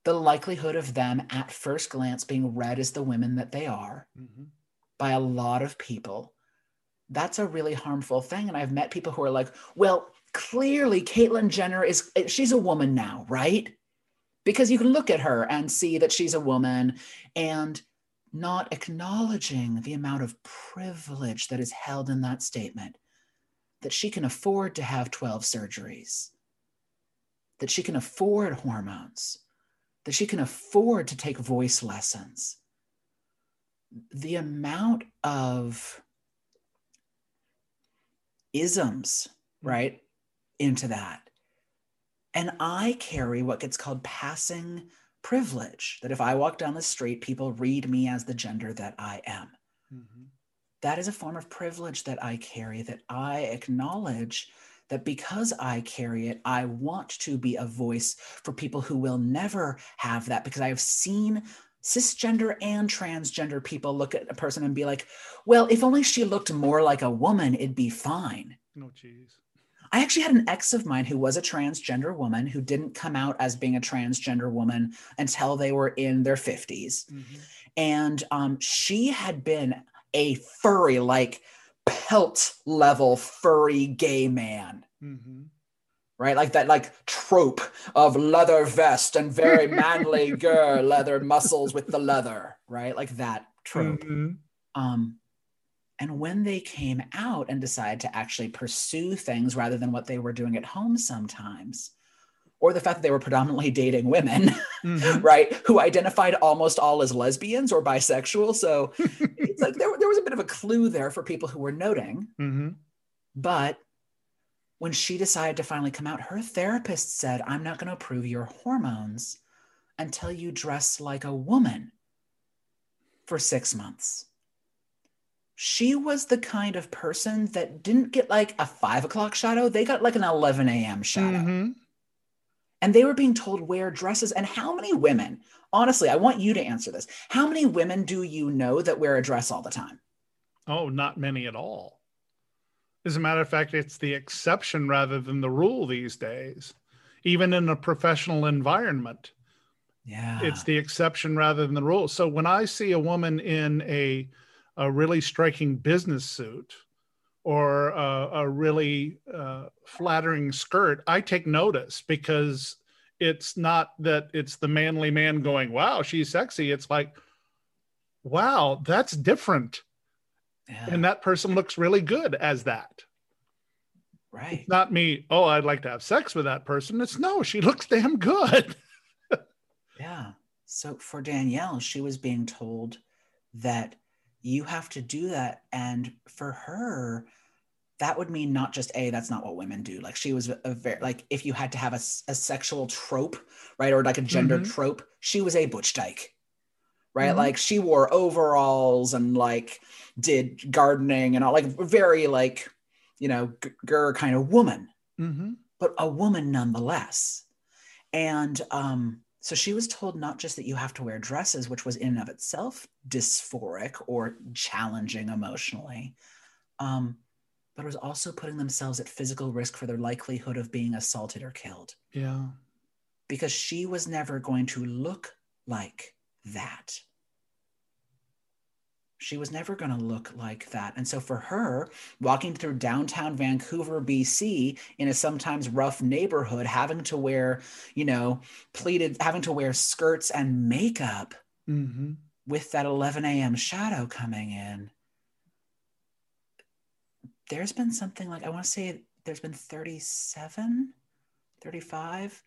The likelihood of them at first glance being read as the women that they are mm-hmm by a lot of people, that's a really harmful thing. And I've met people who are like, well, clearly Caitlyn Jenner is, she's a woman now, right? Because you can look at her and see that she's a woman and not acknowledging the amount of privilege that is held in that statement that she can afford to have 12 surgeries, that she can afford hormones, that she can afford to take voice lessons the amount of isms, mm. right, into that. And I carry what gets called passing privilege that if I walk down the street, people read me as the gender that I am. Mm-hmm. That is a form of privilege that I carry, that I acknowledge that because I carry it, I want to be a voice for people who will never have that because I have seen cisgender and transgender people look at a person and be like, well, if only she looked more like a woman, it'd be fine. No, oh, jeez. I actually had an ex of mine who was a transgender woman who didn't come out as being a transgender woman until they were in their 50s. Mm-hmm. And um, she had been a furry, like pelt level furry gay man. Mm-hmm. Right, like that, like trope of leather vest and very manly girl, leather muscles with the leather, right? Like that trope. Mm-hmm. Um, and when they came out and decided to actually pursue things rather than what they were doing at home sometimes, or the fact that they were predominantly dating women, mm-hmm. right, who identified almost all as lesbians or bisexual. So it's like there, there was a bit of a clue there for people who were noting. Mm-hmm. But when she decided to finally come out, her therapist said, I'm not going to approve your hormones until you dress like a woman for six months she was the kind of person that didn't get like a five o'clock shadow. They got like an 11 a.m. shadow. Mm-hmm. And they were being told wear dresses. And how many women, honestly, I want you to answer this. How many women do you know that wear a dress all the time? Oh, not many at all. As a matter of fact, it's the exception rather than the rule these days, even in a professional environment. Yeah. It's the exception rather than the rule. So when I see a woman in a a really striking business suit or a, a really uh, flattering skirt, I take notice because it's not that it's the manly man going, wow, she's sexy. It's like, wow, that's different. Yeah. And that person looks really good as that. Right. It's not me, oh, I'd like to have sex with that person. It's no, she looks damn good. yeah. So for Danielle, she was being told that you have to do that. And for her, that would mean not just a that's not what women do like she was a very like if you had to have a, a sexual trope right or like a gender mm-hmm. trope she was a butch dyke right mm-hmm. like she wore overalls and like did gardening and all like very like you know girl kind of woman mm-hmm. but a woman nonetheless and um so she was told not just that you have to wear dresses, which was in and of itself dysphoric or challenging emotionally, um, but it was also putting themselves at physical risk for their likelihood of being assaulted or killed. Yeah. Because she was never going to look like that she was never going to look like that. And so for her, walking through downtown Vancouver, BC, in a sometimes rough neighborhood, having to wear, you know, pleated, having to wear skirts and makeup mm-hmm. with that 11 a.m. shadow coming in, there's been something like, I want to say there's been 37, 35,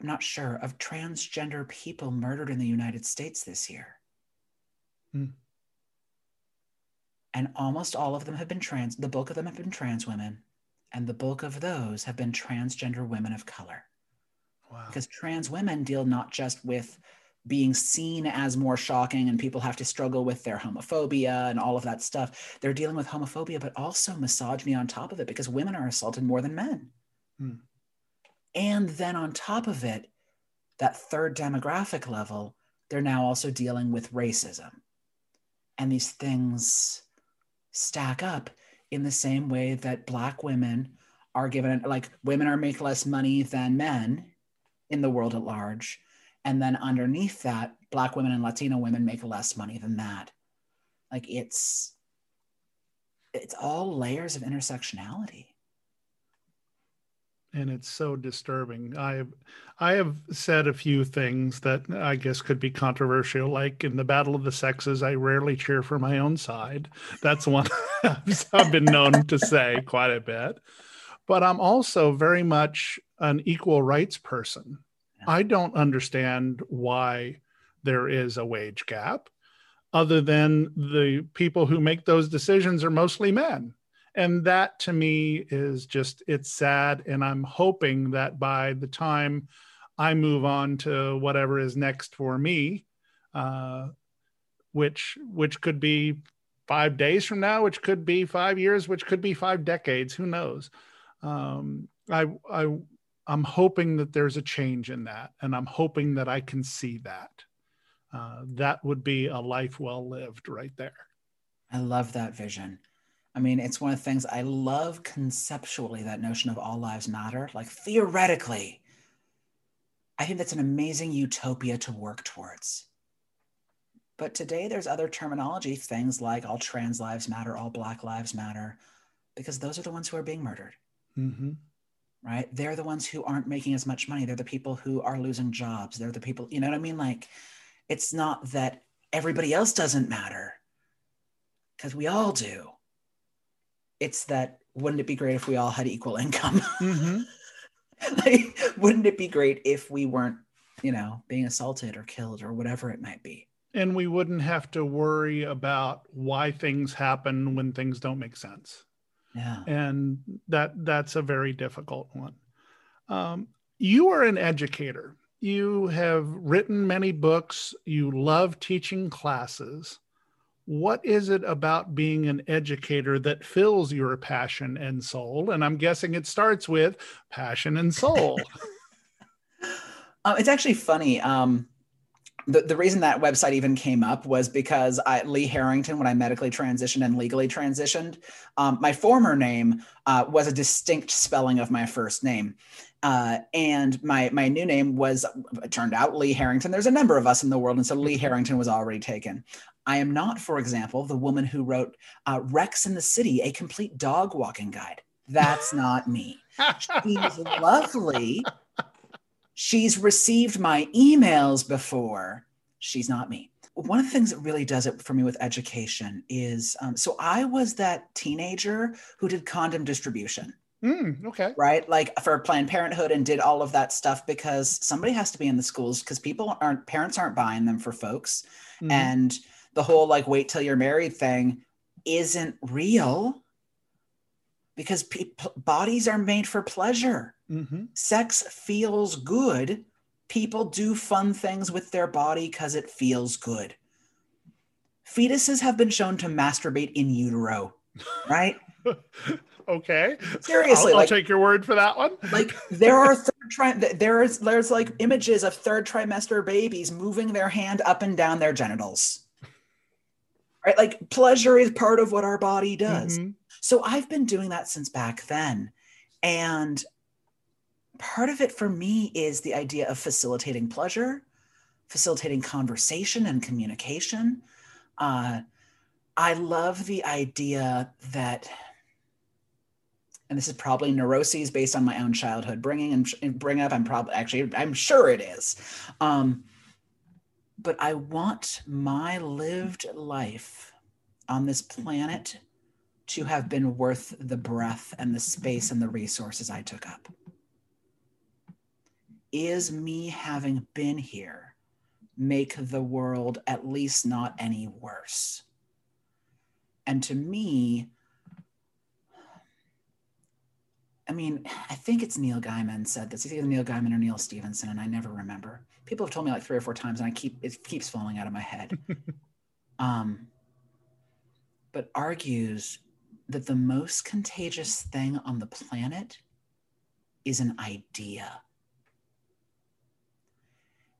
I'm not sure, of transgender people murdered in the United States this year. Mm and almost all of them have been trans the bulk of them have been trans women and the bulk of those have been transgender women of color wow. because trans women deal not just with being seen as more shocking and people have to struggle with their homophobia and all of that stuff they're dealing with homophobia but also misogyny on top of it because women are assaulted more than men hmm. And then on top of it that third demographic level they're now also dealing with racism. And these things stack up in the same way that black women are given like women are make less money than men in the world at large. And then underneath that black women and latino women make less money than that. Like it's it's all layers of intersectionality and it's so disturbing. I have, I have said a few things that I guess could be controversial, like in the battle of the sexes. I rarely cheer for my own side. That's one I've been known to say quite a bit. But I'm also very much an equal rights person. I don't understand why there is a wage gap, other than the people who make those decisions are mostly men and that to me is just it's sad and i'm hoping that by the time i move on to whatever is next for me uh, which which could be five days from now which could be five years which could be five decades who knows Um, I, I, I'm hoping that there's a change in that, and I'm hoping that I can see that. Uh, that would be a life well lived right there. I love that vision. I mean, it's one of the things I love conceptually that notion of all lives matter. Like theoretically, I think that's an amazing utopia to work towards. But today there's other terminology, things like all trans lives matter, all black lives matter, because those are the ones who are being murdered. Mm-hmm. Right? They're the ones who aren't making as much money. They're the people who are losing jobs. They're the people, you know what I mean? Like, it's not that everybody else doesn't matter, because we all do. It's that wouldn't it be great if we all had equal income? Mm-hmm. like, wouldn't it be great if we weren't, you know, being assaulted or killed or whatever it might be? And we wouldn't have to worry about why things happen when things don't make sense. Yeah. And that that's a very difficult one. Um, you are an educator. You have written many books. You love teaching classes. What is it about being an educator that fills your passion and soul? And I'm guessing it starts with passion and soul. Uh, it's actually funny. Um, the, the reason that website even came up was because I, Lee Harrington, when I medically transitioned and legally transitioned, um, my former name uh, was a distinct spelling of my first name. Uh, and my my new name was turned out Lee Harrington. There's a number of us in the world, and so Lee Harrington was already taken. I am not, for example, the woman who wrote uh, Rex in the City, a complete dog walking guide. That's not me. She's lovely. She's received my emails before. She's not me. One of the things that really does it for me with education is um, so I was that teenager who did condom distribution. Mm, okay. Right. Like for Planned Parenthood and did all of that stuff because somebody has to be in the schools because people aren't, parents aren't buying them for folks. Mhm. And the whole like wait till you're married thing isn't real because people bodies are made for pleasure Mhm. sex feels good. People do fun things with their body because it feels good. Fetuses have been shown to masturbate in utero, right? okay. Seriously, I'll, I'll like- take your word for that one. Like there are third tri- there's there's like images of third trimester babies moving their hand up and down their genitals. Right? Like pleasure is part of what our body does. Mhm. So I've been doing that since back then. And part of it for me is the idea of facilitating pleasure, facilitating conversation and communication. Uh, I love the idea that, and this is probably neuroses based on my own childhood bringing and bring up. I'm probably actually, I'm sure it is. Um, but I want my lived life on this planet to have been worth the breath and the space and the resources I took up? Is me having been here make the world at least not any worse? And to me, I mean, I think it's Neil Gaiman said this. It's either Neil Gaiman or Neal Stephenson, and I never remember. People have told me like three or four times, and I keep it keeps falling out of my head. um, but argues that the most contagious thing on the planet is an idea.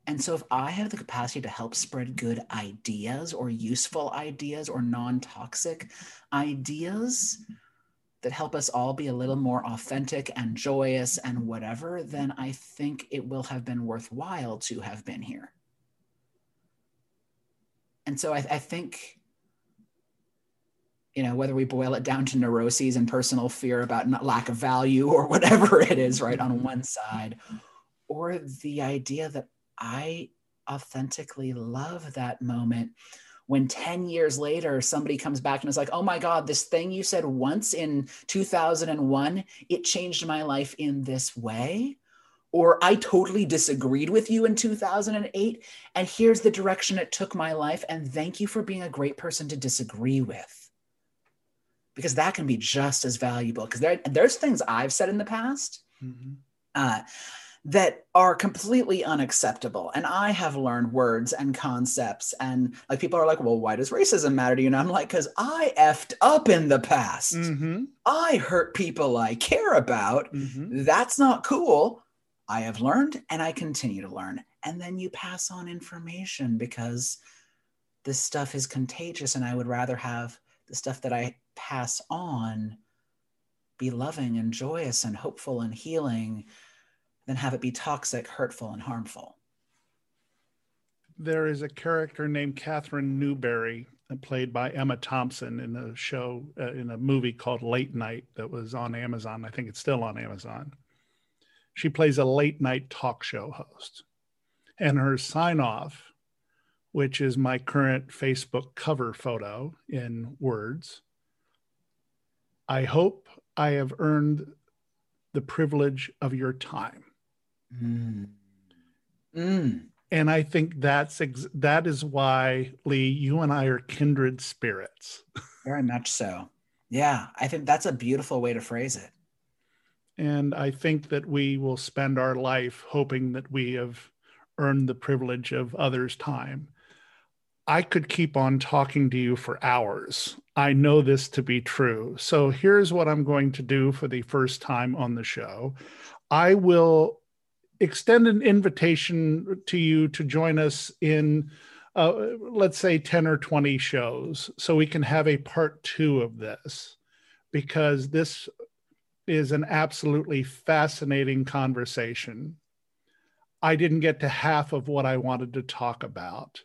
And so, if I have the capacity to help spread good ideas or useful ideas or non toxic ideas that help us all be a little more authentic and joyous and whatever, then I think it will have been worthwhile to have been here. And so, I, I think you know whether we boil it down to neuroses and personal fear about lack of value or whatever it is right on one side or the idea that i authentically love that moment when 10 years later somebody comes back and is like oh my god this thing you said once in 2001 it changed my life in this way or I totally disagreed with you in 2008, and here's the direction it took my life. And thank you for being a great person to disagree with because that can be just as valuable because there, there's things i've said in the past Mhm. uh, that are completely unacceptable. And I have learned words and concepts. And like people are like, well, why does racism matter to you? And I'm like, because I effed up in the past. Mm-hmm. I hurt people I care about. Mm-hmm. That's not cool. I have learned and I continue to learn. And then you pass on information because this stuff is contagious. And I would rather have the stuff that I pass on be loving and joyous and hopeful and healing than have it be toxic, hurtful, and harmful. There is a character named Katherine Newbury, uh, played by Emma Thompson, in a show, uh, in a movie called Late Night that was on Amazon. I think it's still on Amazon. She plays a late night talk show host. And her sign off, which is my current Facebook cover photo in words, I hope I have earned the privilege of your time. Mm. Mm. And I think that's ex- that is why Lee, you and I are kindred spirits. Very much so. Yeah, I think that's a beautiful way to phrase it. And I think that we will spend our life hoping that we have earned the privilege of others' time. I could keep on talking to you for hours. I know this to be true. So here's what I'm going to do for the first time on the show I will extend an invitation to you to join us in uh, let's say 10 or 20 shows so we can have a part two of this because this is an absolutely fascinating conversation. I didn't get to half of what i wanted to talk about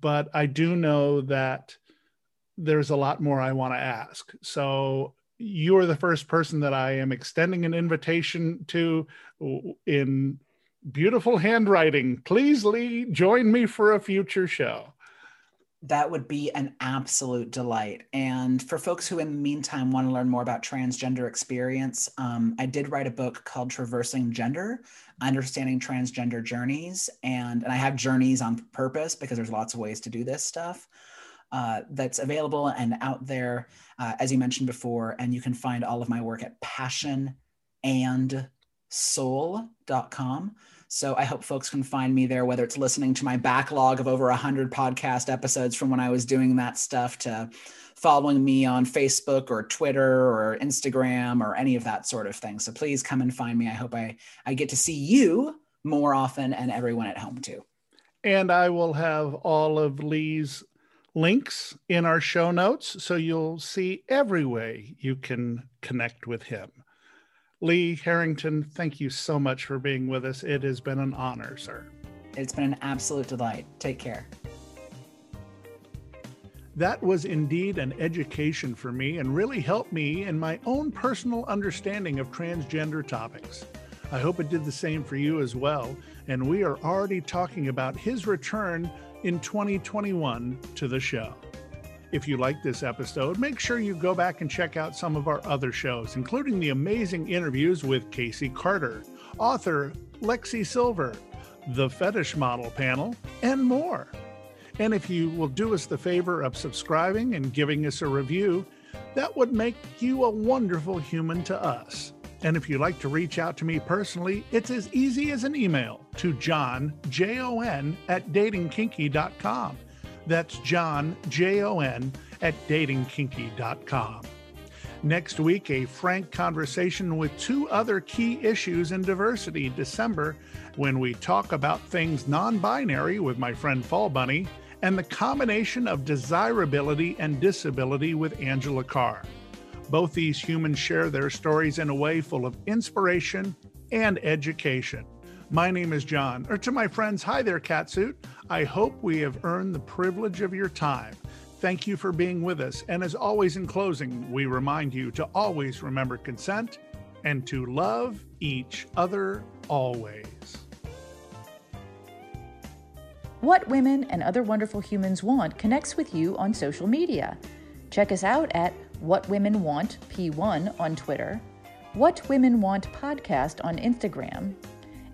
but i do know that there's a lot more i want to ask. So you are the first person that I am extending an invitation to in beautiful handwriting. Please, Lee, join me for a future show. That would be an absolute delight. And for folks who, in the meantime, want to learn more about transgender experience, um, I did write a book called Traversing Gender Understanding Transgender Journeys. And, and I have journeys on purpose because there's lots of ways to do this stuff uh, that's available and out there, uh, as you mentioned before. And you can find all of my work at passionandsoul.com. So I hope folks can find me there, whether it's listening to my backlog of over 100 podcast episodes from when I was doing that stuff to following me on Facebook or Twitter or Instagram or any of that sort of thing. So please come and find me. I hope I, I get to see you more often and everyone at home too. And I will have all of Lee's links in our show notes so you'll see every way you can connect with him. Lee Harrington, thank you so much for being with us. It has been an honor, sir. It's been an absolute delight. Take care. That was indeed an education for me and really helped me in my own personal understanding of transgender topics. I hope it did the same for you as well. And we are already talking about his return in 2021 to the show. If you like this episode, make sure you go back and check out some of our other shows, including the amazing interviews with Casey Carter, author Lexi Silver, the Fetish Model panel, and more. And if you will do us the favor of subscribing and giving us a review, that would make you a wonderful human to us. And if you'd like to reach out to me personally, it's as easy as an email to Jon, J O N, at datingkinky.com. That's Jon, J O N, at datingkinky.com. Next week, a frank conversation with two other key issues in diversity December when we talk about things non binary with my friend Fall Bunny and the combination of desirability and disability with Angela Carr. Both these humans share their stories in a way full of inspiration and education. My name is Jon, or to my friends, hi there, Catsuit. I hope we have earned the privilege of your time. Thank you for being with us. And as always, in closing, we remind you to always remember consent and to love each other always. What Women and Other Wonderful Humans Want connects with you on social media. Check us out at what Women Want P1 on Twitter, What Women Want Podcast on Instagram,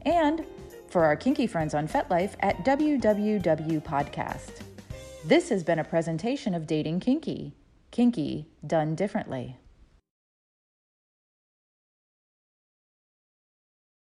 and for our kinky friends on FetLife at WWW Podcast. This has been a presentation of Dating Kinky. Kinky done differently.